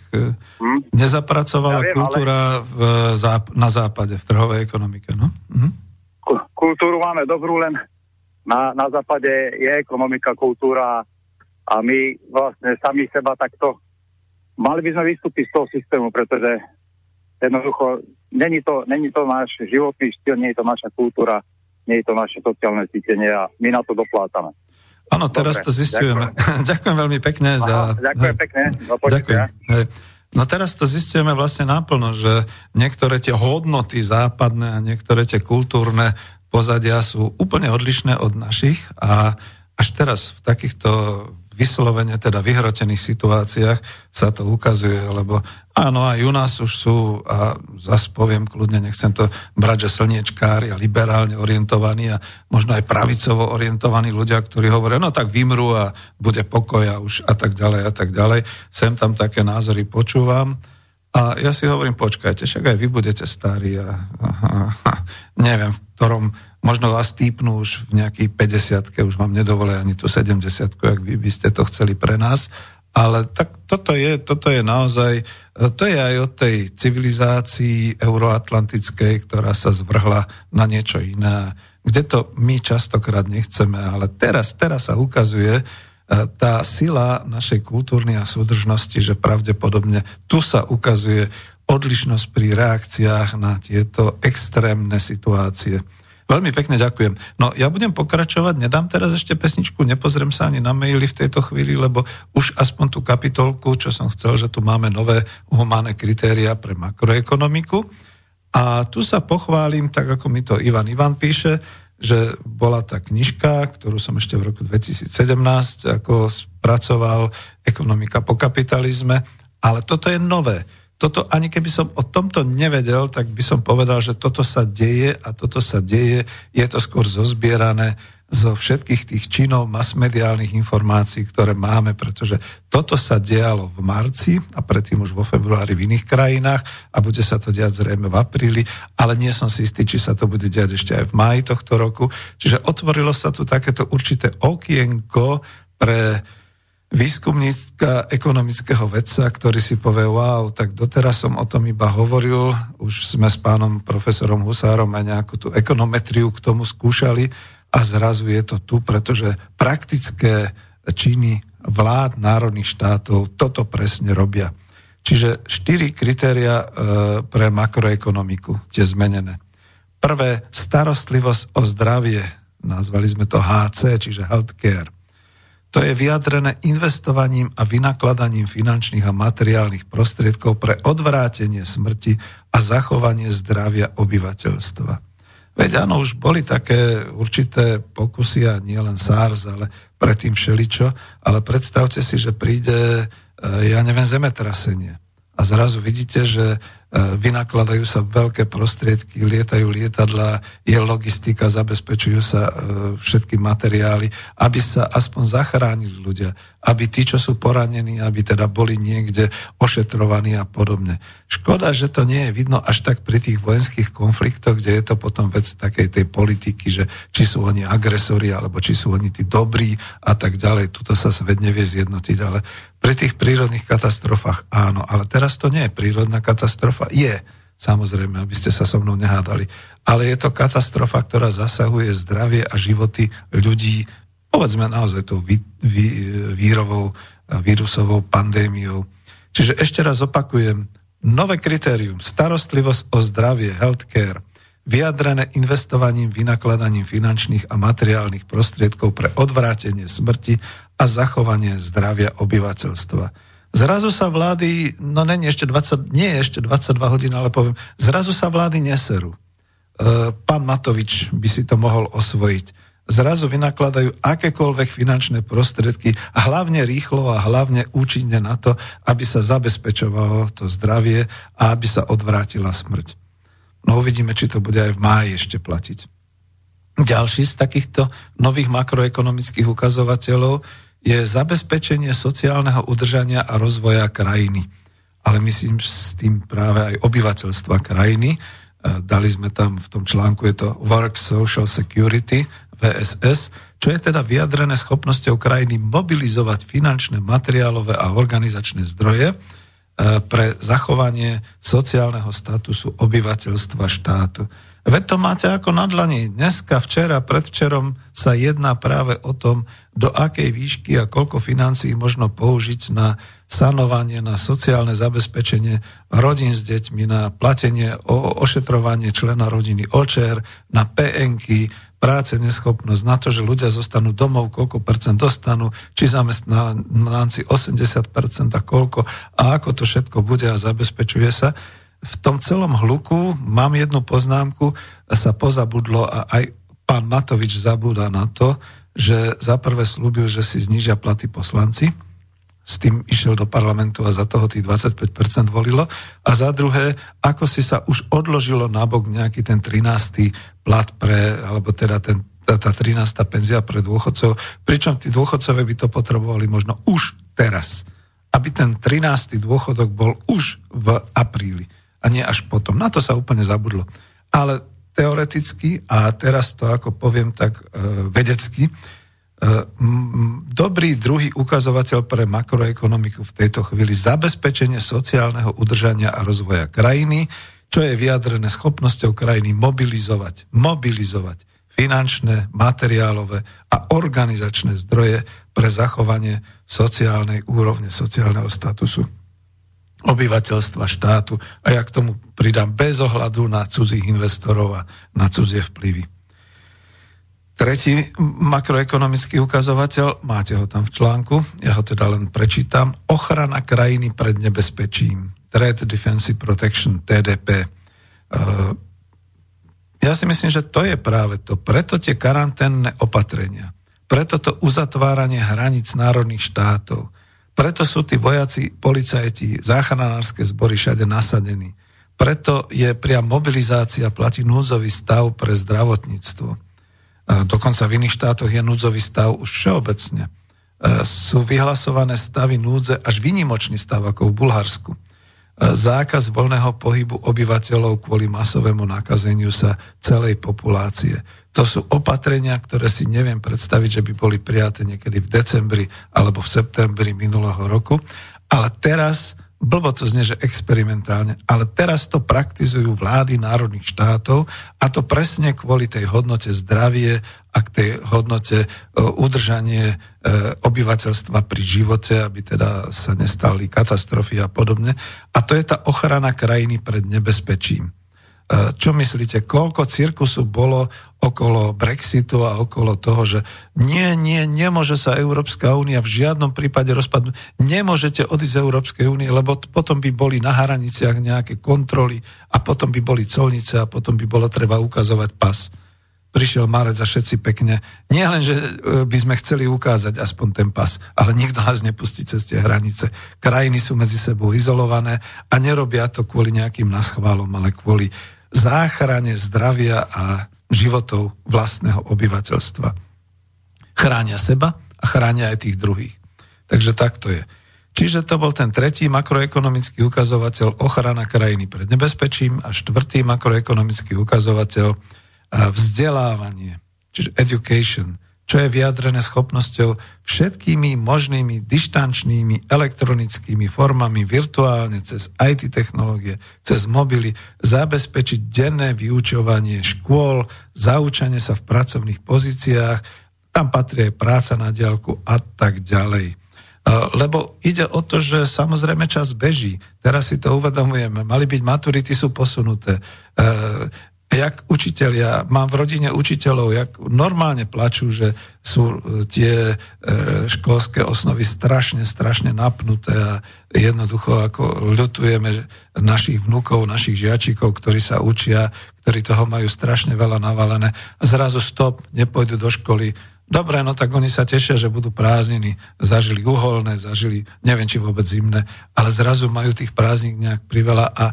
hmm. nezapracovala ja viem, kultúra ale... v záp- na západe, v trhovej ekonomike, no? Hmm. Kultúru máme dobrú, len na, na západe je ekonomika, kultúra a my vlastne sami seba takto mali by sme vystúpiť z toho systému, pretože jednoducho není to, není to náš životný štýl, nie je to naša kultúra, nie je to naše sociálne cítenie a my na to doplácame. Áno, teraz Dobre, to zistujeme. Ďakujem. ďakujem veľmi pekne Aha, za... Ďakujem pekne. Ďakujem. No teraz to zistujeme vlastne náplno, že niektoré tie hodnoty západné a niektoré tie kultúrne pozadia sú úplne odlišné od našich a až teraz v takýchto vyslovene teda vyhrotených situáciách sa to ukazuje, lebo áno, aj u nás už sú, a zase poviem kľudne, nechcem to brať, že slniečkári a liberálne orientovaní a možno aj pravicovo orientovaní ľudia, ktorí hovoria, no tak vymru a bude pokoj a už a tak ďalej a tak ďalej. Sem tam také názory počúvam. A ja si hovorím, počkajte, však aj vy budete starí a, a, a neviem, v ktorom možno vás týpnú už v nejakej 50 už vám nedovolia ani tú 70 ak vy by ste to chceli pre nás. Ale tak toto je, toto je naozaj, to je aj od tej civilizácii euroatlantickej, ktorá sa zvrhla na niečo iné, kde to my častokrát nechceme, ale teraz, teraz sa ukazuje, e, tá sila našej kultúrnej a súdržnosti, že pravdepodobne tu sa ukazuje odlišnosť pri reakciách na tieto extrémne situácie. Veľmi pekne ďakujem. No ja budem pokračovať, nedám teraz ešte pesničku, nepozriem sa ani na maily v tejto chvíli, lebo už aspoň tú kapitolku, čo som chcel, že tu máme nové humánne kritéria pre makroekonomiku. A tu sa pochválim, tak ako mi to Ivan Ivan píše, že bola tá knižka, ktorú som ešte v roku 2017 ako spracoval, Ekonomika po kapitalizme, ale toto je nové toto, ani keby som o tomto nevedel, tak by som povedal, že toto sa deje a toto sa deje, je to skôr zozbierané zo všetkých tých činov masmediálnych informácií, ktoré máme, pretože toto sa dialo v marci a predtým už vo februári v iných krajinách a bude sa to diať zrejme v apríli, ale nie som si istý, či sa to bude diať ešte aj v máji tohto roku. Čiže otvorilo sa tu takéto určité okienko pre výskumnícka ekonomického vedca, ktorý si povie, wow, tak doteraz som o tom iba hovoril, už sme s pánom profesorom Husárom aj nejakú tú ekonometriu k tomu skúšali a zrazu je to tu, pretože praktické činy vlád národných štátov toto presne robia. Čiže štyri kritéria e, pre makroekonomiku, tie zmenené. Prvé, starostlivosť o zdravie, nazvali sme to HC, čiže healthcare. To je vyjadrené investovaním a vynakladaním finančných a materiálnych prostriedkov pre odvrátenie smrti a zachovanie zdravia obyvateľstva. Veď áno, už boli také určité pokusy a nie len SARS, ale predtým všeličo, ale predstavte si, že príde, e, ja neviem, zemetrasenie. A zrazu vidíte, že vynakladajú sa veľké prostriedky, lietajú lietadla, je logistika, zabezpečujú sa e, všetky materiály, aby sa aspoň zachránili ľudia, aby tí, čo sú poranení, aby teda boli niekde ošetrovaní a podobne. Škoda, že to nie je vidno až tak pri tých vojenských konfliktoch, kde je to potom vec takej tej politiky, že či sú oni agresori, alebo či sú oni tí dobrí a tak ďalej. Tuto sa svet nevie zjednotiť, ale pri tých prírodných katastrofách áno. Ale teraz to nie je prírodná katastrofa, je, samozrejme, aby ste sa so mnou nehádali, ale je to katastrofa, ktorá zasahuje zdravie a životy ľudí, povedzme naozaj tou vý, vý, vírovou, vírusovou pandémiou. Čiže ešte raz opakujem, nové kritérium, starostlivosť o zdravie, healthcare, vyjadrené investovaním, vynakladaním finančných a materiálnych prostriedkov pre odvrátenie smrti a zachovanie zdravia obyvateľstva. Zrazu sa vlády, no není ešte 20, nie je ešte 22 hodín, ale poviem, zrazu sa vlády neserú. E, pán Matovič by si to mohol osvojiť. Zrazu vynakladajú akékoľvek finančné prostriedky hlavne rýchlo a hlavne účinne na to, aby sa zabezpečovalo to zdravie a aby sa odvrátila smrť. No uvidíme, či to bude aj v máji ešte platiť. Ďalší z takýchto nových makroekonomických ukazovateľov je zabezpečenie sociálneho udržania a rozvoja krajiny. ale myslím s tým práve aj obyvateľstva krajiny. Dali sme tam v tom článku, je to Work Social Security, VSS, čo je teda vyjadrené schopnosťou krajiny mobilizovať finančné, materiálové a organizačné zdroje, pre zachovanie sociálneho statusu obyvateľstva štátu. Veď to máte ako na dlani. Dneska, včera, predvčerom sa jedná práve o tom, do akej výšky a koľko financií možno použiť na sanovanie, na sociálne zabezpečenie rodín s deťmi, na platenie, ošetrovanie člena rodiny očer, na PNky, práce, neschopnosť, na to, že ľudia zostanú domov, koľko percent dostanú, či zamestnanci 80% a koľko a ako to všetko bude a zabezpečuje sa. V tom celom hluku mám jednu poznámku, sa pozabudlo a aj pán Matovič zabúda na to, že za prvé slúbil, že si znižia platy poslanci, s tým išiel do parlamentu a za toho tých 25% volilo. A za druhé, ako si sa už odložilo nabok nejaký ten 13. plat pre, alebo teda ten, tá, tá 13. penzia pre dôchodcov, pričom tí dôchodcovia by to potrebovali možno už teraz. Aby ten 13. dôchodok bol už v apríli a nie až potom. Na to sa úplne zabudlo. Ale teoreticky, a teraz to ako poviem tak e, vedecky, dobrý druhý ukazovateľ pre makroekonomiku v tejto chvíli zabezpečenie sociálneho udržania a rozvoja krajiny, čo je vyjadrené schopnosťou krajiny mobilizovať, mobilizovať finančné, materiálové a organizačné zdroje pre zachovanie sociálnej úrovne, sociálneho statusu obyvateľstva štátu a ja k tomu pridám bez ohľadu na cudzích investorov a na cudzie vplyvy. Tretí makroekonomický ukazovateľ, máte ho tam v článku, ja ho teda len prečítam, ochrana krajiny pred nebezpečím, Trade Defensive Protection, TDP. Uh, ja si myslím, že to je práve to. Preto tie karanténne opatrenia, preto to uzatváranie hraníc národných štátov, preto sú tí vojaci, policajti, záchranárske zbory všade nasadení. Preto je priam mobilizácia, platí núdzový stav pre zdravotníctvo dokonca v iných štátoch je núdzový stav už všeobecne. E, sú vyhlasované stavy núdze až výnimočný stav, ako v Bulharsku. E, zákaz voľného pohybu obyvateľov kvôli masovému nakazeniu sa celej populácie. To sú opatrenia, ktoré si neviem predstaviť, že by boli prijaté niekedy v decembri alebo v septembri minulého roku. Ale teraz blbo to znie, že experimentálne, ale teraz to praktizujú vlády národných štátov a to presne kvôli tej hodnote zdravie a k tej hodnote e, udržanie e, obyvateľstva pri živote, aby teda sa nestali katastrofy a podobne. A to je tá ochrana krajiny pred nebezpečím. E, čo myslíte, koľko cirkusu bolo okolo Brexitu a okolo toho, že nie, nie, nemôže sa Európska únia v žiadnom prípade rozpadnúť. Nemôžete odísť z Európskej únie, lebo potom by boli na hraniciach nejaké kontroly a potom by boli colnice a potom by bolo treba ukazovať pas. Prišiel Marec a všetci pekne. Nie len, že e, by sme chceli ukázať aspoň ten pas, ale nikto nás nepustí cez tie hranice. Krajiny sú medzi sebou izolované a nerobia to kvôli nejakým naschválom, ale kvôli záchrane zdravia a životov vlastného obyvateľstva. Chránia seba a chránia aj tých druhých. Takže takto je. Čiže to bol ten tretí makroekonomický ukazovateľ ochrana krajiny pred nebezpečím a štvrtý makroekonomický ukazovateľ vzdelávanie, čiže education, čo je vyjadrené schopnosťou všetkými možnými dištančnými elektronickými formami virtuálne cez IT technológie, cez mobily, zabezpečiť denné vyučovanie škôl, zaučanie sa v pracovných pozíciách, tam patrí aj práca na diálku a tak ďalej. Lebo ide o to, že samozrejme čas beží. Teraz si to uvedomujeme. Mali byť maturity, sú posunuté jak učitelia, mám v rodine učiteľov, jak normálne plačú, že sú e, tie e, školské osnovy strašne, strašne napnuté a jednoducho ako ľutujeme našich vnúkov, našich žiačikov, ktorí sa učia, ktorí toho majú strašne veľa navalené a zrazu stop, nepôjdu do školy. Dobre, no tak oni sa tešia, že budú prázdniny, zažili uholné, zažili, neviem či vôbec zimné, ale zrazu majú tých prázdnik nejak priveľa a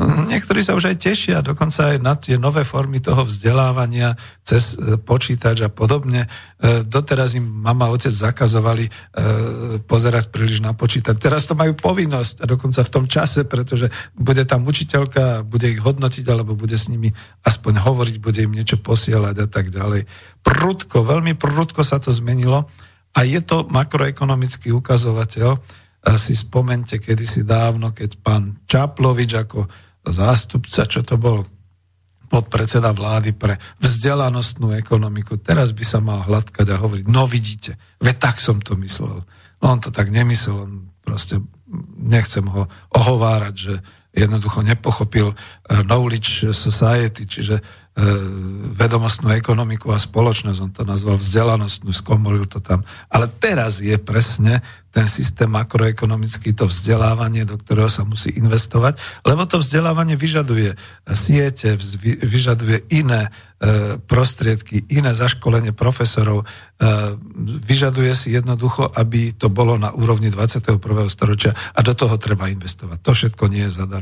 Niektorí sa už aj tešia, dokonca aj na tie nové formy toho vzdelávania cez e, počítač a podobne. E, doteraz im mama a otec zakazovali e, pozerať príliš na počítač. Teraz to majú povinnosť a dokonca v tom čase, pretože bude tam učiteľka, bude ich hodnotiť alebo bude s nimi aspoň hovoriť, bude im niečo posielať a tak ďalej. Prudko, veľmi prudko sa to zmenilo a je to makroekonomický ukazovateľ, si spomente kedysi dávno, keď pán Čaplovič ako zástupca, čo to bol podpredseda vlády pre vzdelanostnú ekonomiku, teraz by sa mal hladkať a hovoriť, no vidíte, veď tak som to myslel. No on to tak nemyslel, on proste nechcem ho ohovárať, že jednoducho nepochopil eh, knowledge society, čiže E, vedomostnú ekonomiku a spoločnosť, on to nazval vzdelanostnú, skomolil to tam. Ale teraz je presne ten systém makroekonomický, to vzdelávanie, do ktorého sa musí investovať, lebo to vzdelávanie vyžaduje siete, vyžaduje iné e, prostriedky, iné zaškolenie profesorov, e, vyžaduje si jednoducho, aby to bolo na úrovni 21. storočia a do toho treba investovať. To všetko nie je zadarmo.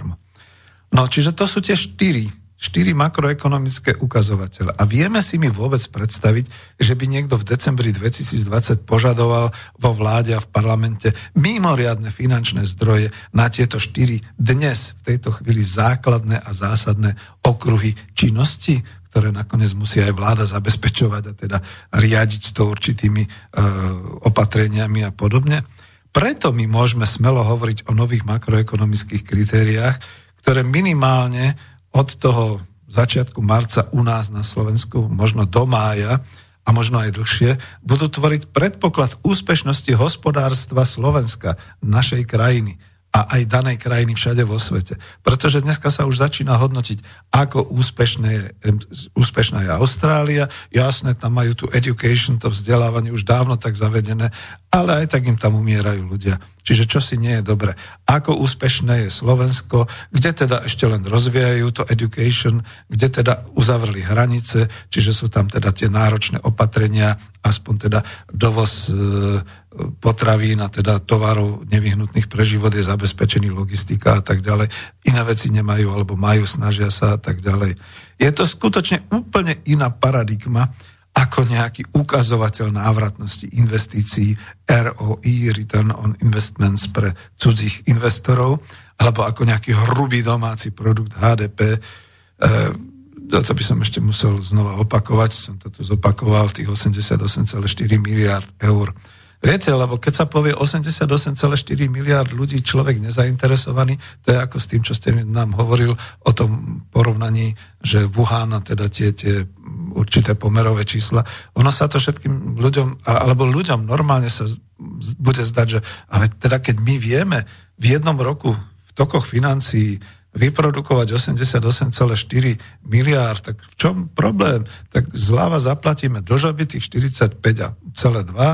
No, čiže to sú tie štyri štyri makroekonomické ukazovatele. A vieme si mi vôbec predstaviť, že by niekto v decembri 2020 požadoval vo vláde a v parlamente mimoriadne finančné zdroje na tieto štyri dnes v tejto chvíli základné a zásadné okruhy činnosti, ktoré nakoniec musí aj vláda zabezpečovať a teda riadiť to určitými e, opatreniami a podobne. Preto my môžeme smelo hovoriť o nových makroekonomických kritériách, ktoré minimálne od toho začiatku marca u nás na Slovensku, možno do mája a možno aj dlhšie, budú tvoriť predpoklad úspešnosti hospodárstva Slovenska, našej krajiny a aj danej krajiny všade vo svete. Pretože dneska sa už začína hodnotiť, ako úspešné je, úspešná je Austrália. Jasné, tam majú tu education, to vzdelávanie už dávno tak zavedené, ale aj tak im tam umierajú ľudia. Čiže čo si nie je dobre. Ako úspešné je Slovensko, kde teda ešte len rozvíjajú to education, kde teda uzavreli hranice, čiže sú tam teda tie náročné opatrenia, aspoň teda dovoz e, potravín a teda tovarov nevyhnutných pre život je zabezpečený logistika a tak ďalej. Iné veci nemajú alebo majú, snažia sa a tak ďalej. Je to skutočne úplne iná paradigma, ako nejaký ukazovateľ návratnosti investícií ROI, Return on Investments pre cudzích investorov, alebo ako nejaký hrubý domáci produkt HDP. E, to by som ešte musel znova opakovať, som to tu zopakoval, tých 88,4 miliard eur Viete, lebo keď sa povie 88,4 miliard ľudí, človek nezainteresovaný, to je ako s tým, čo ste nám hovoril o tom porovnaní, že Wuhan a teda tie, tie určité pomerové čísla, ono sa to všetkým ľuďom, alebo ľuďom normálne sa bude zdať, že ale teda keď my vieme v jednom roku v tokoch financií vyprodukovať 88,4 miliárd, tak v čom problém? Tak zľava zaplatíme dlžoby tých 45,2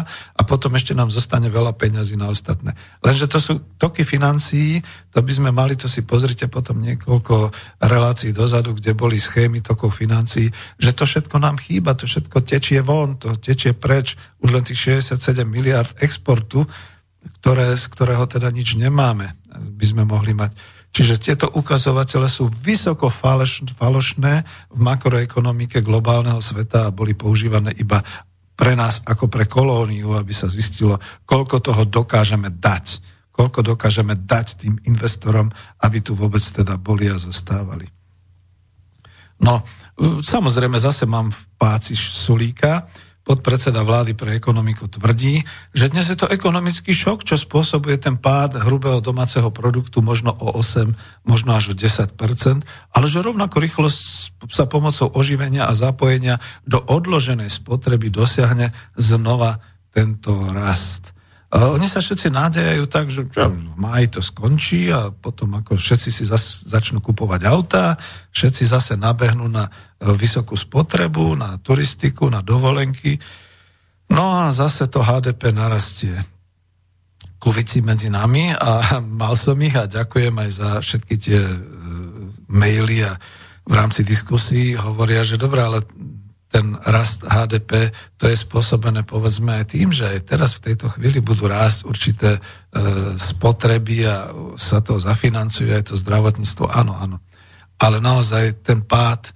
a potom ešte nám zostane veľa peňazí na ostatné. Lenže to sú toky financií, to by sme mali, to si pozrite potom niekoľko relácií dozadu, kde boli schémy tokov financií, že to všetko nám chýba, to všetko tečie von, to tečie preč, už len tých 67 miliard exportu, ktoré, z ktorého teda nič nemáme, by sme mohli mať. Čiže tieto ukazovatele sú vysoko faloš, falošné v makroekonomike globálneho sveta a boli používané iba pre nás ako pre kolóniu, aby sa zistilo, koľko toho dokážeme dať. Koľko dokážeme dať tým investorom, aby tu vôbec teda boli a zostávali. No, samozrejme, zase mám v páci Sulíka, podpredseda vlády pre ekonomiku tvrdí, že dnes je to ekonomický šok, čo spôsobuje ten pád hrubého domáceho produktu možno o 8, možno až o 10% ale že rovnako rýchlo sa pomocou oživenia a zapojenia do odloženej spotreby dosiahne znova tento rast. Oni sa všetci nádejajú tak, že v máji to skončí a potom ako všetci si zas, začnú kupovať autá, všetci zase nabehnú na e, vysokú spotrebu, na turistiku, na dovolenky. No a zase to HDP narastie. Kuvici medzi nami a mal som ich a ďakujem aj za všetky tie e, maily a v rámci diskusí hovoria, že dobré, ale ten rast HDP, to je spôsobené povedzme aj tým, že aj teraz v tejto chvíli budú rásť určité e, spotreby a sa to zafinancuje aj to zdravotníctvo. Áno, áno. ale naozaj ten pád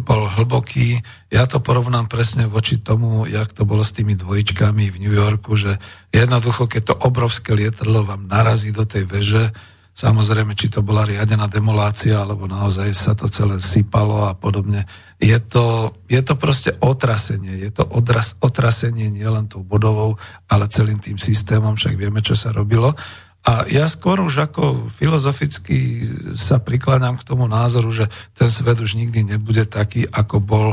bol hlboký. Ja to porovnám presne voči tomu, jak to bolo s tými dvojičkami v New Yorku, že jednoducho, keď to obrovské lietadlo vám narazí do tej veže, samozrejme, či to bola riadená demolácia, alebo naozaj sa to celé sypalo a podobne. Je to, je to proste otrasenie. Je to odras, otrasenie nielen tou budovou, ale celým tým systémom, však vieme, čo sa robilo. A ja skôr už ako filozoficky sa prikladám k tomu názoru, že ten svet už nikdy nebude taký, ako bol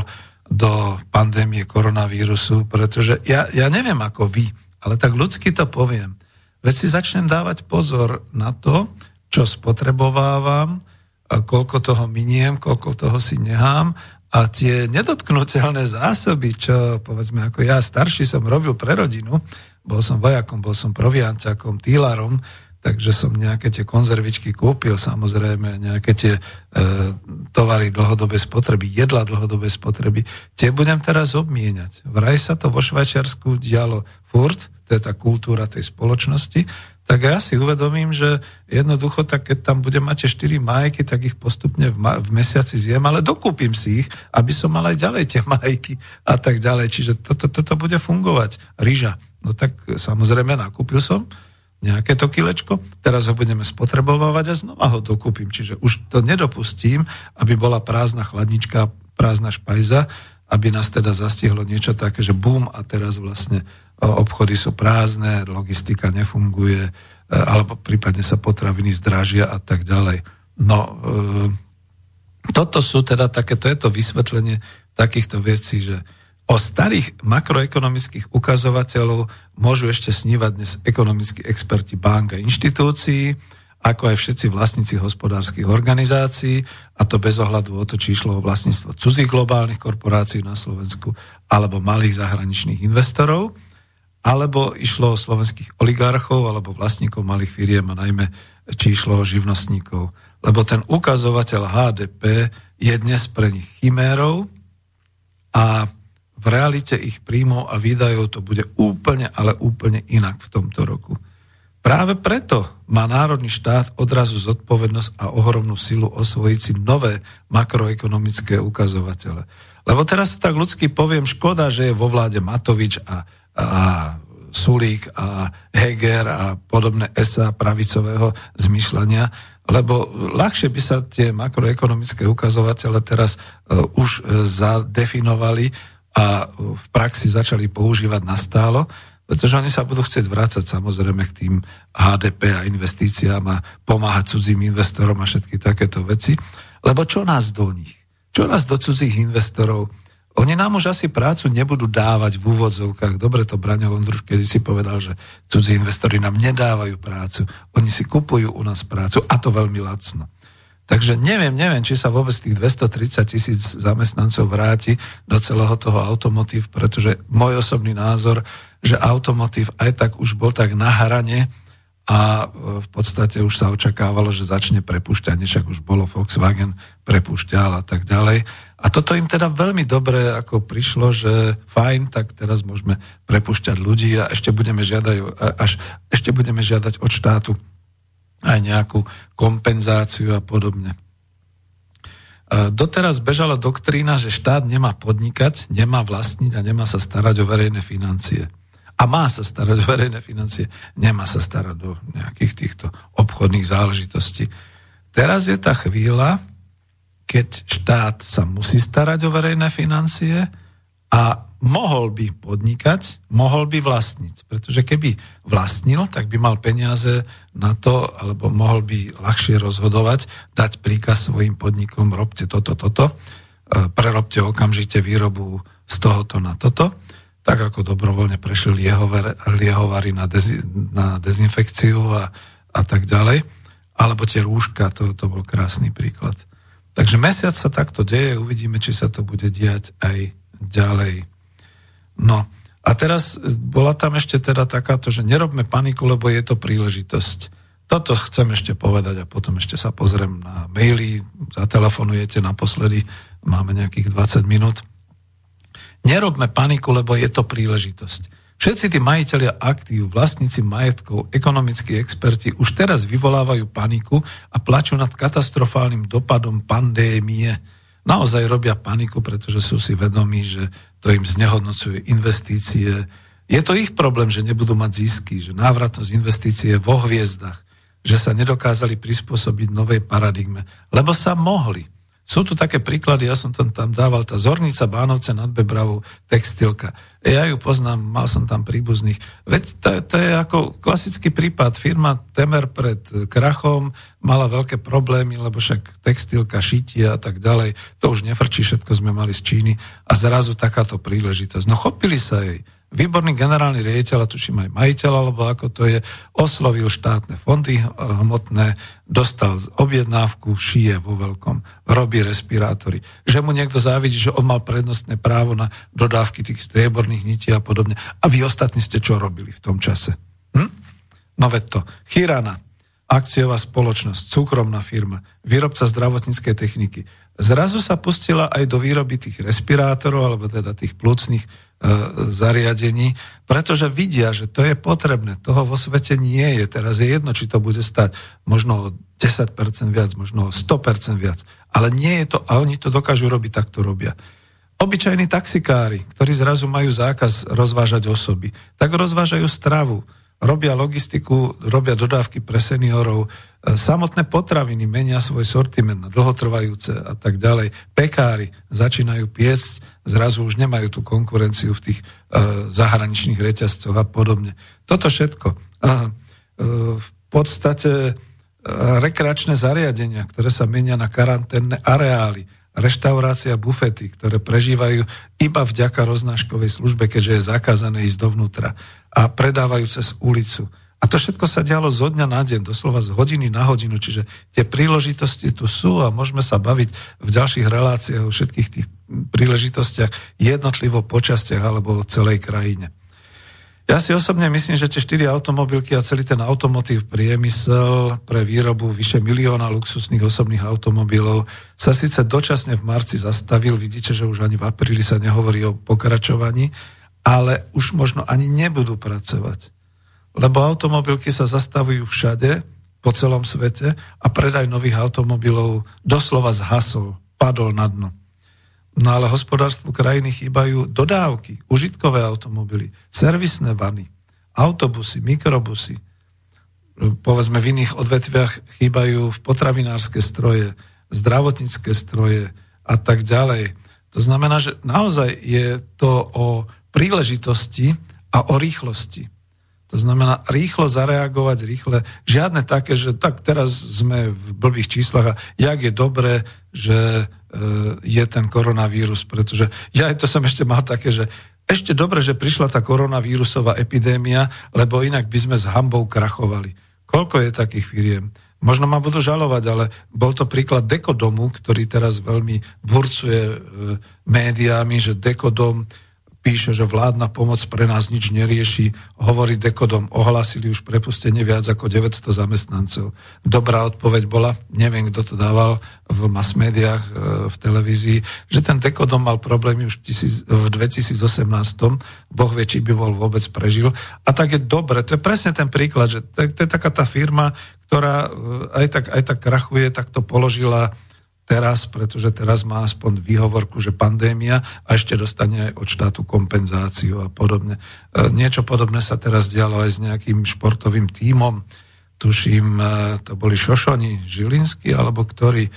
do pandémie koronavírusu, pretože ja, ja neviem ako vy, ale tak ľudsky to poviem. Veď si začnem dávať pozor na to, čo spotrebovávam, a koľko toho miniem, koľko toho si nehám a tie nedotknutelné zásoby, čo povedzme ako ja starší som robil pre rodinu, bol som vojakom, bol som proviancakom, týlarom, takže som nejaké tie konzervičky kúpil, samozrejme, nejaké tie e, tovary dlhodobé spotreby, jedla dlhodobé spotreby, tie budem teraz obmieniať. Vraj sa to vo Švajčiarsku dialo furt, to je tá kultúra tej spoločnosti, tak ja si uvedomím, že jednoducho, tak keď tam budem mať 4 majky, tak ich postupne v, ma- v mesiaci zjem, ale dokúpim si ich, aby som mal aj ďalej tie majky a tak ďalej. Čiže toto, toto bude fungovať. Ryža. No tak samozrejme nakúpil som nejaké to kilečko, teraz ho budeme spotrebovať a znova ho dokúpim. Čiže už to nedopustím, aby bola prázdna chladnička, prázdna špajza, aby nás teda zastihlo niečo také, že bum a teraz vlastne obchody sú prázdne, logistika nefunguje, e, alebo prípadne sa potraviny zdražia a tak ďalej. No, e, toto sú teda také, to je to vysvetlenie takýchto vecí, že O starých makroekonomických ukazovateľov môžu ešte snívať dnes ekonomickí experti bank a inštitúcií, ako aj všetci vlastníci hospodárskych organizácií, a to bez ohľadu o to, či išlo o vlastníctvo cudzích globálnych korporácií na Slovensku alebo malých zahraničných investorov, alebo išlo o slovenských oligarchov alebo vlastníkov malých firiem a najmä či išlo o živnostníkov. Lebo ten ukazovateľ HDP je dnes pre nich chimérou a v realite ich príjmov a výdajov to bude úplne, ale úplne inak v tomto roku. Práve preto má národný štát odrazu zodpovednosť a ohromnú silu osvojiť si nové makroekonomické ukazovatele. Lebo teraz to tak ľudsky poviem, škoda, že je vo vláde Matovič a, a Sulík a Heger a podobné SA pravicového zmyšľania, lebo ľahšie by sa tie makroekonomické ukazovatele teraz uh, už uh, zadefinovali a v praxi začali používať nastálo, pretože oni sa budú chcieť vrácať samozrejme k tým HDP a investíciám a pomáhať cudzím investorom a všetky takéto veci. Lebo čo nás do nich? Čo nás do cudzích investorov? Oni nám už asi prácu nebudú dávať v úvodzovkách. Dobre to Braňo Vondruš kedy si povedal, že cudzí investori nám nedávajú prácu. Oni si kupujú u nás prácu a to veľmi lacno. Takže neviem, neviem, či sa vôbec tých 230 tisíc zamestnancov vráti do celého toho automotív, pretože môj osobný názor, že automotív aj tak už bol tak na hrane a v podstate už sa očakávalo, že začne prepušťanie, však už bolo Volkswagen prepušťal a tak ďalej. A toto im teda veľmi dobre ako prišlo, že fajn, tak teraz môžeme prepušťať ľudí a ešte budeme žiadať, až ešte budeme žiadať od štátu aj nejakú kompenzáciu a podobne. Doteraz bežala doktrína, že štát nemá podnikať, nemá vlastniť a nemá sa starať o verejné financie. A má sa starať o verejné financie, nemá sa starať o nejakých týchto obchodných záležitostí. Teraz je tá chvíľa, keď štát sa musí starať o verejné financie a mohol by podnikať, mohol by vlastniť. Pretože keby vlastnil, tak by mal peniaze na to, alebo mohol by ľahšie rozhodovať, dať príkaz svojim podnikom, robte toto, toto, e, prerobte okamžite výrobu z tohoto na toto, tak ako dobrovoľne prešli liehovary na, dezi, na dezinfekciu a, a tak ďalej. Alebo tie rúška, to, to bol krásny príklad. Takže mesiac sa takto deje, uvidíme, či sa to bude diať aj ďalej. No a teraz bola tam ešte teda takáto, že nerobme paniku, lebo je to príležitosť. Toto chcem ešte povedať a potom ešte sa pozriem na maily, zatelefonujete naposledy, máme nejakých 20 minút. Nerobme paniku, lebo je to príležitosť. Všetci tí majiteľia aktív, vlastníci majetkov, ekonomickí experti už teraz vyvolávajú paniku a plačú nad katastrofálnym dopadom pandémie. Naozaj robia paniku, pretože sú si vedomí, že to im znehodnocuje investície. Je to ich problém, že nebudú mať zisky, že návratnosť investície vo hviezdach, že sa nedokázali prispôsobiť novej paradigme, lebo sa mohli. Sú tu také príklady, ja som tam, tam dával, tá Zornica Bánovce nad Bebravou, textilka. Ja ju poznám, mal som tam príbuzných. Veď to, to je ako klasický prípad. Firma Temer pred krachom mala veľké problémy, lebo však textilka, šitie a tak ďalej, to už nefrčí, všetko sme mali z Číny a zrazu takáto príležitosť. No chopili sa jej výborný generálny riaditeľ, a tuším aj majiteľ, alebo ako to je, oslovil štátne fondy eh, hmotné, dostal objednávku, šije vo veľkom, robí respirátory. Že mu niekto závidí, že on mal prednostné právo na dodávky tých strieborných nití a podobne. A vy ostatní ste čo robili v tom čase? Hm? No veď to. Chirana, akciová spoločnosť, súkromná firma, výrobca zdravotníckej techniky. Zrazu sa pustila aj do výroby tých respirátorov, alebo teda tých plúcnych E, zariadení, pretože vidia, že to je potrebné. Toho vo svete nie je. Teraz je jedno, či to bude stať možno o 10% viac, možno o 100% viac. Ale nie je to, a oni to dokážu robiť, tak to robia. Obyčajní taxikári, ktorí zrazu majú zákaz rozvážať osoby, tak rozvážajú stravu robia logistiku, robia dodávky pre seniorov, e, samotné potraviny menia svoj sortiment na dlhotrvajúce a tak ďalej. Pekári začínajú piecť, zrazu už nemajú tú konkurenciu v tých uh, zahraničných reťazcoch a podobne. Toto všetko. Uh, v podstate rekreačné zariadenia, ktoré sa menia na karanténne areály, reštaurácia, bufety, ktoré prežívajú iba vďaka roznáškovej službe, keďže je zakázané ísť dovnútra a predávajú cez ulicu. A to všetko sa dialo zo dňa na deň, doslova z hodiny na hodinu, čiže tie príležitosti tu sú a môžeme sa baviť v ďalších reláciách o všetkých tých príležitostiach jednotlivo po častiach alebo o celej krajine. Ja si osobne myslím, že tie štyri automobilky a celý ten automotív priemysel pre výrobu vyše milióna luxusných osobných automobilov sa síce dočasne v marci zastavil, vidíte, že už ani v apríli sa nehovorí o pokračovaní, ale už možno ani nebudú pracovať. Lebo automobilky sa zastavujú všade, po celom svete a predaj nových automobilov doslova zhasol, padol na dno. No ale hospodárstvu krajiny chýbajú dodávky, užitkové automobily, servisné vany, autobusy, mikrobusy. Povedzme v iných odvetviach chýbajú potravinárske stroje, zdravotnícke stroje a tak ďalej. To znamená, že naozaj je to o príležitosti a o rýchlosti. To znamená rýchlo zareagovať, rýchle. Žiadne také, že tak teraz sme v blbých číslach a jak je dobré, že e, je ten koronavírus, pretože ja to som ešte mal také, že ešte dobre, že prišla tá koronavírusová epidémia, lebo inak by sme s hambou krachovali. Koľko je takých firiem? Možno ma budú žalovať, ale bol to príklad Dekodomu, ktorý teraz veľmi burcuje e, médiami, že Dekodom píše, že vládna pomoc pre nás nič nerieši, hovorí dekodom, ohlasili už prepustenie viac ako 900 zamestnancov. Dobrá odpoveď bola, neviem, kto to dával v mass médiách, e, v televízii, že ten dekodom mal problémy už v 2018, boh vie, či by bol vôbec prežil. A tak je dobre, to je presne ten príklad, že to je taká tá firma, ktorá e, aj tak, aj tak krachuje, tak to položila teraz, pretože teraz má aspoň výhovorku, že pandémia a ešte dostane aj od štátu kompenzáciu a podobne. E, niečo podobné sa teraz dialo aj s nejakým športovým tímom. Tuším, e, to boli Šošoni, Žilinský alebo ktorí. E,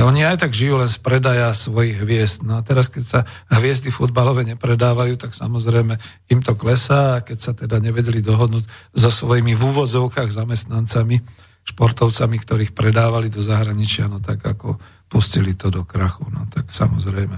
oni aj tak žijú len z predaja svojich hviezd. No a teraz, keď sa hviezdy futbalové nepredávajú, tak samozrejme im to klesá a keď sa teda nevedeli dohodnúť so svojimi v úvozovkách zamestnancami, športovcami, ktorých predávali do zahraničia, no tak ako pustili to do krachu, no tak samozrejme.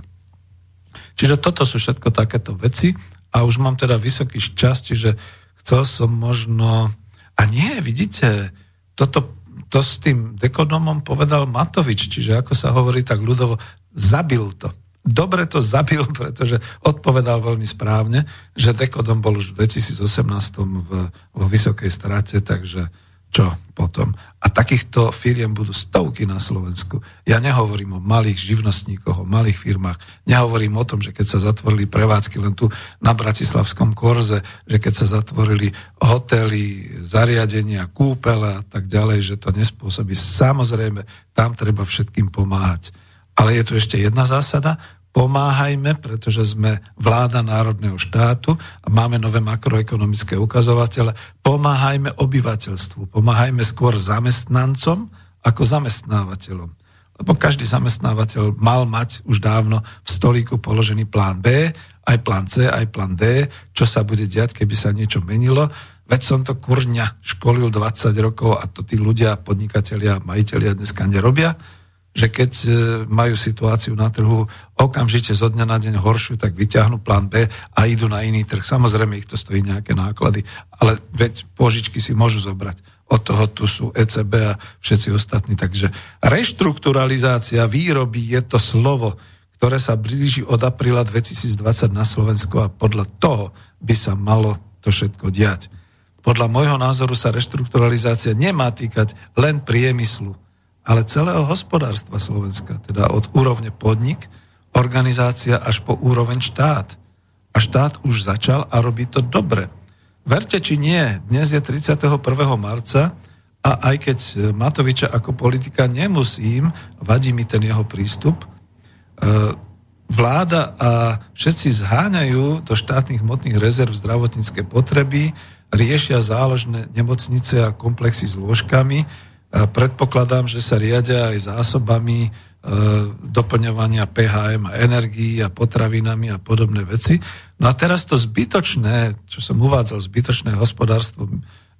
Čiže toto sú všetko takéto veci a už mám teda vysoký čas, čiže chcel som možno... A nie, vidíte, toto, to s tým dekodomom povedal Matovič, čiže ako sa hovorí tak ľudovo, zabil to. Dobre to zabil, pretože odpovedal veľmi správne, že dekodom bol už v 2018 v, vo vysokej strate, takže čo potom. A takýchto firiem budú stovky na Slovensku. Ja nehovorím o malých živnostníkoch, o malých firmách. Nehovorím o tom, že keď sa zatvorili prevádzky len tu na Bratislavskom korze, že keď sa zatvorili hotely, zariadenia, kúpele a tak ďalej, že to nespôsobí. Samozrejme, tam treba všetkým pomáhať. Ale je tu ešte jedna zásada pomáhajme, pretože sme vláda národného štátu a máme nové makroekonomické ukazovatele, pomáhajme obyvateľstvu, pomáhajme skôr zamestnancom ako zamestnávateľom. Lebo každý zamestnávateľ mal mať už dávno v stolíku položený plán B, aj plán C, aj plán D, čo sa bude diať, keby sa niečo menilo. Veď som to kurňa školil 20 rokov a to tí ľudia, podnikatelia, majiteľia dneska nerobia že keď e, majú situáciu na trhu okamžite zo dňa na deň horšiu, tak vyťahnú plán B a idú na iný trh. Samozrejme, ich to stojí nejaké náklady, ale veď požičky si môžu zobrať. Od toho tu sú ECB a všetci ostatní. Takže reštrukturalizácia výroby je to slovo, ktoré sa blíži od apríla 2020 na Slovensku a podľa toho by sa malo to všetko diať. Podľa môjho názoru sa reštrukturalizácia nemá týkať len priemyslu, ale celého hospodárstva Slovenska, teda od úrovne podnik, organizácia až po úroveň štát. A štát už začal a robí to dobre. Verte či nie, dnes je 31. marca a aj keď Matoviča ako politika nemusím, vadí mi ten jeho prístup, e, vláda a všetci zháňajú do štátnych hmotných rezerv zdravotnícke potreby, riešia záložné nemocnice a komplexy s lôžkami, Predpokladám, že sa riadia aj zásobami e, doplňovania PHM a energií a potravinami a podobné veci. No a teraz to zbytočné, čo som uvádzal, zbytočné hospodárstvo,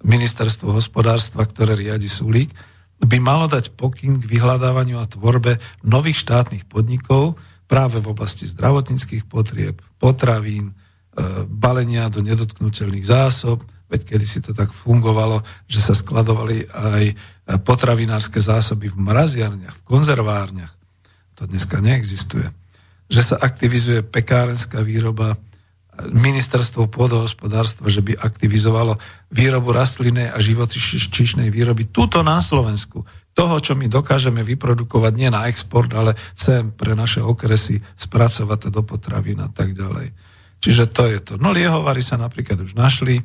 ministerstvo hospodárstva, ktoré riadi Sulík, by malo dať pokyn k vyhľadávaniu a tvorbe nových štátnych podnikov práve v oblasti zdravotníckých potrieb, potravín, e, balenia do nedotknutelných zásob, veď kedy si to tak fungovalo, že sa skladovali aj potravinárske zásoby v mraziarniach, v konzervárniach. To dneska neexistuje. Že sa aktivizuje pekárenská výroba, ministerstvo pôdohospodárstva, že by aktivizovalo výrobu rastlinnej a živočišnej výroby tuto na Slovensku. Toho, čo my dokážeme vyprodukovať nie na export, ale sem pre naše okresy spracovať to do potravín a tak ďalej. Čiže to je to. No liehovary sa napríklad už našli,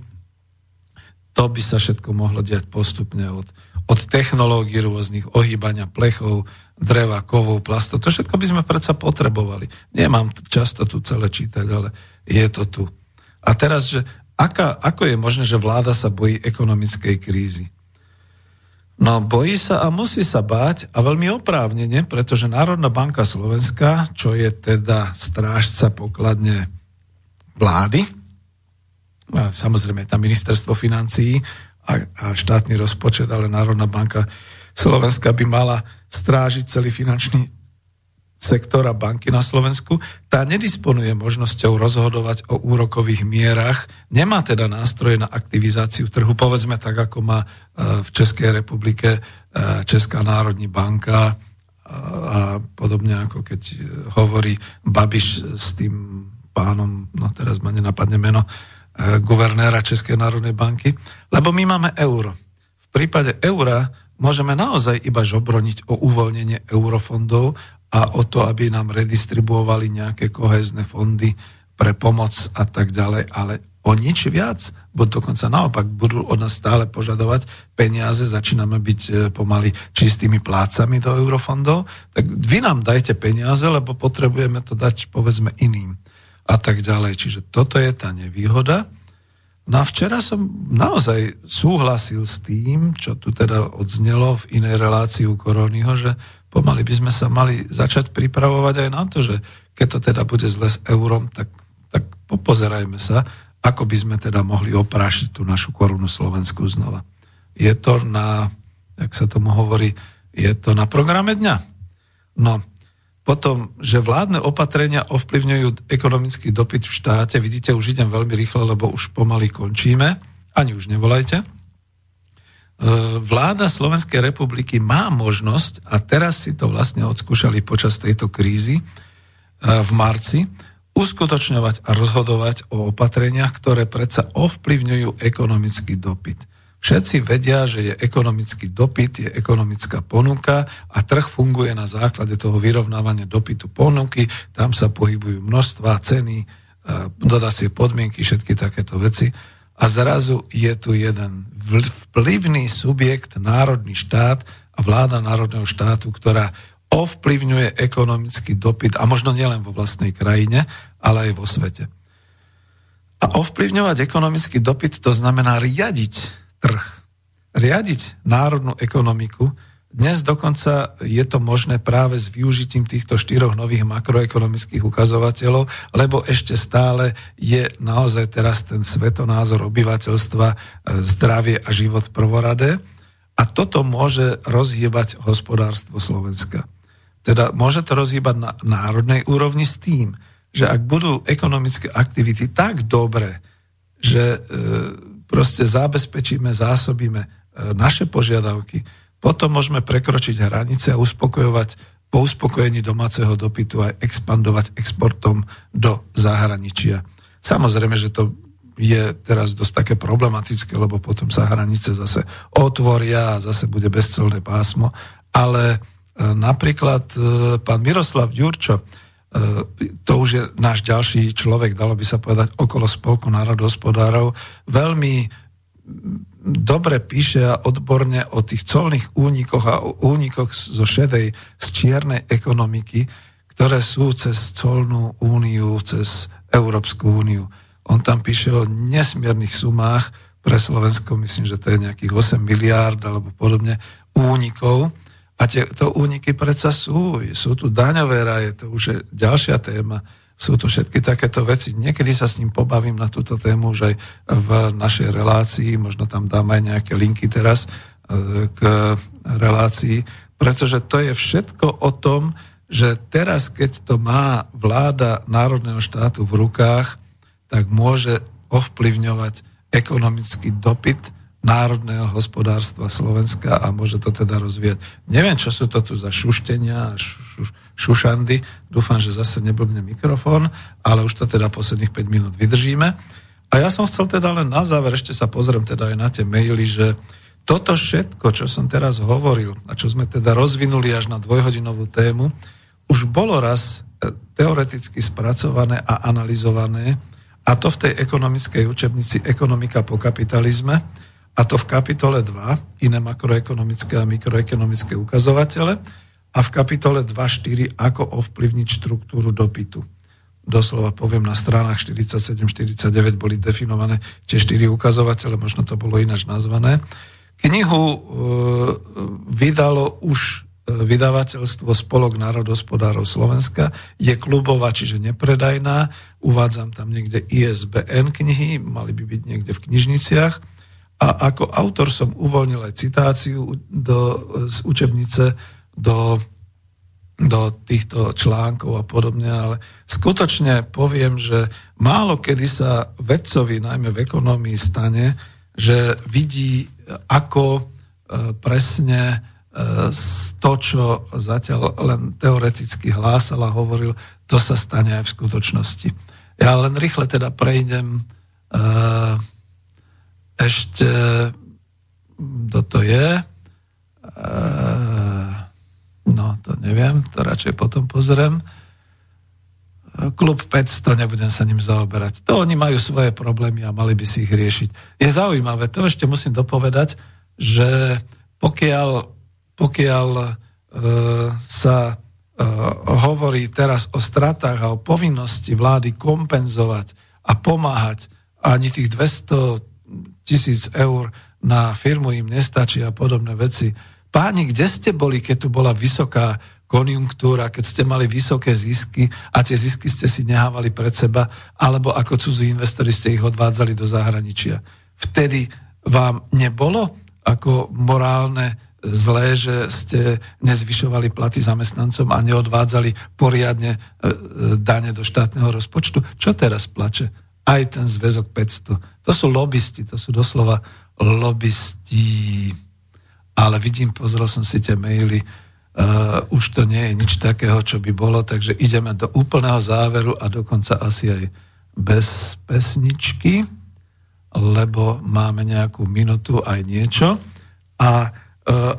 to by sa všetko mohlo diať postupne od od technológií rôznych, ohýbania plechov, dreva, kovov, plastov. To všetko by sme predsa potrebovali. Nemám často tu celé čítať, ale je to tu. A teraz, že aká, ako je možné, že vláda sa bojí ekonomickej krízy? No, bojí sa a musí sa báť a veľmi oprávnene, pretože Národná banka Slovenska, čo je teda strážca pokladne vlády, a samozrejme tam ministerstvo financií, a, a štátny rozpočet, ale Národná banka Slovenska by mala strážiť celý finančný sektor a banky na Slovensku, tá nedisponuje možnosťou rozhodovať o úrokových mierach, nemá teda nástroje na aktivizáciu trhu, povedzme tak, ako má e, v Českej republike e, Česká národní banka a podobne ako keď hovorí Babiš s tým pánom, no teraz ma nenapadne meno, E, guvernéra Českej národnej banky, lebo my máme euro. V prípade eura môžeme naozaj iba žobroniť o uvoľnenie eurofondov a o to, aby nám redistribuovali nejaké kohezné fondy pre pomoc a tak ďalej, ale o nič viac, bo dokonca naopak budú od nás stále požadovať peniaze, začíname byť e, pomaly čistými plácami do eurofondov, tak vy nám dajte peniaze, lebo potrebujeme to dať povedzme iným a tak ďalej. Čiže toto je tá nevýhoda. No a včera som naozaj súhlasil s tým, čo tu teda odznelo v inej relácii u Koronyho, že pomaly by sme sa mali začať pripravovať aj na to, že keď to teda bude zle s eurom, tak, tak popozerajme sa, ako by sme teda mohli oprášiť tú našu korunu Slovensku znova. Je to na, jak sa tomu hovorí, je to na programe dňa. No, potom, že vládne opatrenia ovplyvňujú ekonomický dopyt v štáte. Vidíte, už idem veľmi rýchlo, lebo už pomaly končíme. Ani už nevolajte. E, vláda Slovenskej republiky má možnosť, a teraz si to vlastne odskúšali počas tejto krízy e, v marci, uskutočňovať a rozhodovať o opatreniach, ktoré predsa ovplyvňujú ekonomický dopyt. Všetci vedia, že je ekonomický dopyt, je ekonomická ponuka a trh funguje na základe toho vyrovnávania dopytu ponuky. Tam sa pohybujú množstva, ceny, dodacie podmienky, všetky takéto veci. A zrazu je tu jeden vplyvný subjekt, národný štát a vláda národného štátu, ktorá ovplyvňuje ekonomický dopyt a možno nielen vo vlastnej krajine, ale aj vo svete. A ovplyvňovať ekonomický dopyt to znamená riadiť trh, riadiť národnú ekonomiku. Dnes dokonca je to možné práve s využitím týchto štyroch nových makroekonomických ukazovateľov, lebo ešte stále je naozaj teraz ten svetonázor obyvateľstva, e, zdravie a život prvoradé. A toto môže rozhýbať hospodárstvo Slovenska. Teda môže to rozhýbať na národnej úrovni s tým, že ak budú ekonomické aktivity tak dobré, že e, proste zabezpečíme, zásobíme e, naše požiadavky, potom môžeme prekročiť hranice a uspokojovať po uspokojení domáceho dopytu aj expandovať exportom do zahraničia. Samozrejme, že to je teraz dosť také problematické, lebo potom sa hranice zase otvoria a zase bude bezcelné pásmo. Ale e, napríklad e, pán Miroslav Ďurčo, to už je náš ďalší človek, dalo by sa povedať, okolo spolku národohospodárov, veľmi dobre píše a odborne o tých colných únikoch a o únikoch zo šedej, z čiernej ekonomiky, ktoré sú cez colnú úniu, cez Európsku úniu. On tam píše o nesmiernych sumách, pre Slovensko. Myslím, že to je nejakých 8 miliárd alebo podobne únikov, a tieto úniky predsa sú. Sú tu daňové raje, to už je ďalšia téma. Sú tu všetky takéto veci. Niekedy sa s ním pobavím na túto tému už aj v našej relácii. Možno tam dám aj nejaké linky teraz e, k relácii. Pretože to je všetko o tom, že teraz, keď to má vláda národného štátu v rukách, tak môže ovplyvňovať ekonomický dopyt národného hospodárstva Slovenska a môže to teda rozvíjať. Neviem, čo sú to tu za šuštenia a šu, šušandy. Dúfam, že zase neblbne mikrofón, ale už to teda posledných 5 minút vydržíme. A ja som chcel teda len na záver, ešte sa pozriem teda aj na tie maily, že toto všetko, čo som teraz hovoril a čo sme teda rozvinuli až na dvojhodinovú tému, už bolo raz e, teoreticky spracované a analyzované, a to v tej ekonomickej učebnici Ekonomika po kapitalizme, a to v kapitole 2, iné makroekonomické a mikroekonomické ukazovatele, a v kapitole 2.4, ako ovplyvniť štruktúru dopytu. Doslova poviem, na stranách 47-49 boli definované tie 4 ukazovatele, možno to bolo ináč nazvané. Knihu e, vydalo už e, vydavateľstvo Spolok národospodárov Slovenska. Je klubová, čiže nepredajná. Uvádzam tam niekde ISBN knihy, mali by byť niekde v knižniciach a ako autor som uvoľnil aj citáciu do, z učebnice do, do týchto článkov a podobne, ale skutočne poviem, že málo kedy sa vedcovi, najmä v ekonomii, stane, že vidí, ako e, presne e, to, čo zatiaľ len teoreticky hlásal a hovoril, to sa stane aj v skutočnosti. Ja len rýchle teda prejdem uh, ešte, kto to je? E, no, to neviem, to radšej potom pozriem. Klub 500, nebudem sa ním zaoberať. To oni majú svoje problémy a mali by si ich riešiť. Je zaujímavé, to ešte musím dopovedať, že pokiaľ, pokiaľ e, sa e, hovorí teraz o stratách a o povinnosti vlády kompenzovať a pomáhať, ani tých 200 tisíc eur na firmu im nestačí a podobné veci. Páni, kde ste boli, keď tu bola vysoká konjunktúra, keď ste mali vysoké zisky a tie zisky ste si nehávali pred seba, alebo ako cudzí investori ste ich odvádzali do zahraničia. Vtedy vám nebolo ako morálne zlé, že ste nezvyšovali platy zamestnancom a neodvádzali poriadne e, e, dane do štátneho rozpočtu. Čo teraz plače? Aj ten zväzok 500. To sú lobbysti, to sú doslova lobbysti. Ale vidím, pozrel som si tie maily, uh, už to nie je nič takého, čo by bolo, takže ideme do úplného záveru a dokonca asi aj bez pesničky. lebo máme nejakú minutu aj niečo. A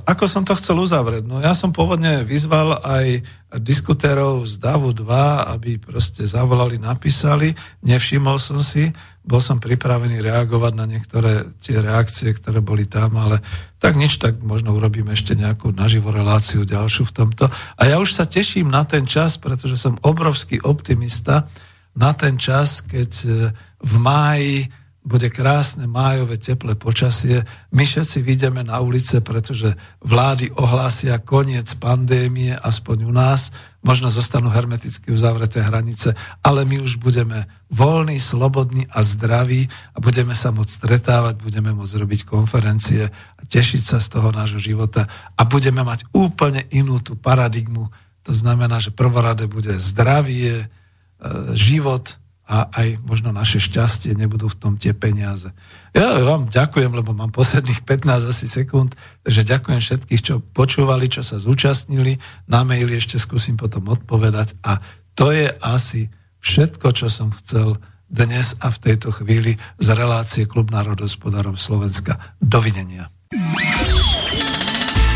ako som to chcel uzavrieť? No ja som pôvodne vyzval aj diskutérov z DAVu 2, aby proste zavolali, napísali. Nevšimol som si, bol som pripravený reagovať na niektoré tie reakcie, ktoré boli tam, ale tak nič, tak možno urobím ešte nejakú naživo reláciu ďalšiu v tomto. A ja už sa teším na ten čas, pretože som obrovský optimista na ten čas, keď e, v máji bude krásne májové teplé počasie, my všetci vyjdeme na ulice, pretože vlády ohlásia koniec pandémie, aspoň u nás, možno zostanú hermeticky uzavreté hranice, ale my už budeme voľní, slobodní a zdraví a budeme sa môcť stretávať, budeme môcť robiť konferencie a tešiť sa z toho nášho života a budeme mať úplne inú tú paradigmu. To znamená, že prvoradé bude zdravie, e, život, a aj možno naše šťastie nebudú v tom tie peniaze. Ja vám ďakujem, lebo mám posledných 15 asi sekúnd, takže ďakujem všetkých, čo počúvali, čo sa zúčastnili. Na maili ešte skúsim potom odpovedať a to je asi všetko, čo som chcel dnes a v tejto chvíli z relácie Klub národospodárov Slovenska. Dovidenia.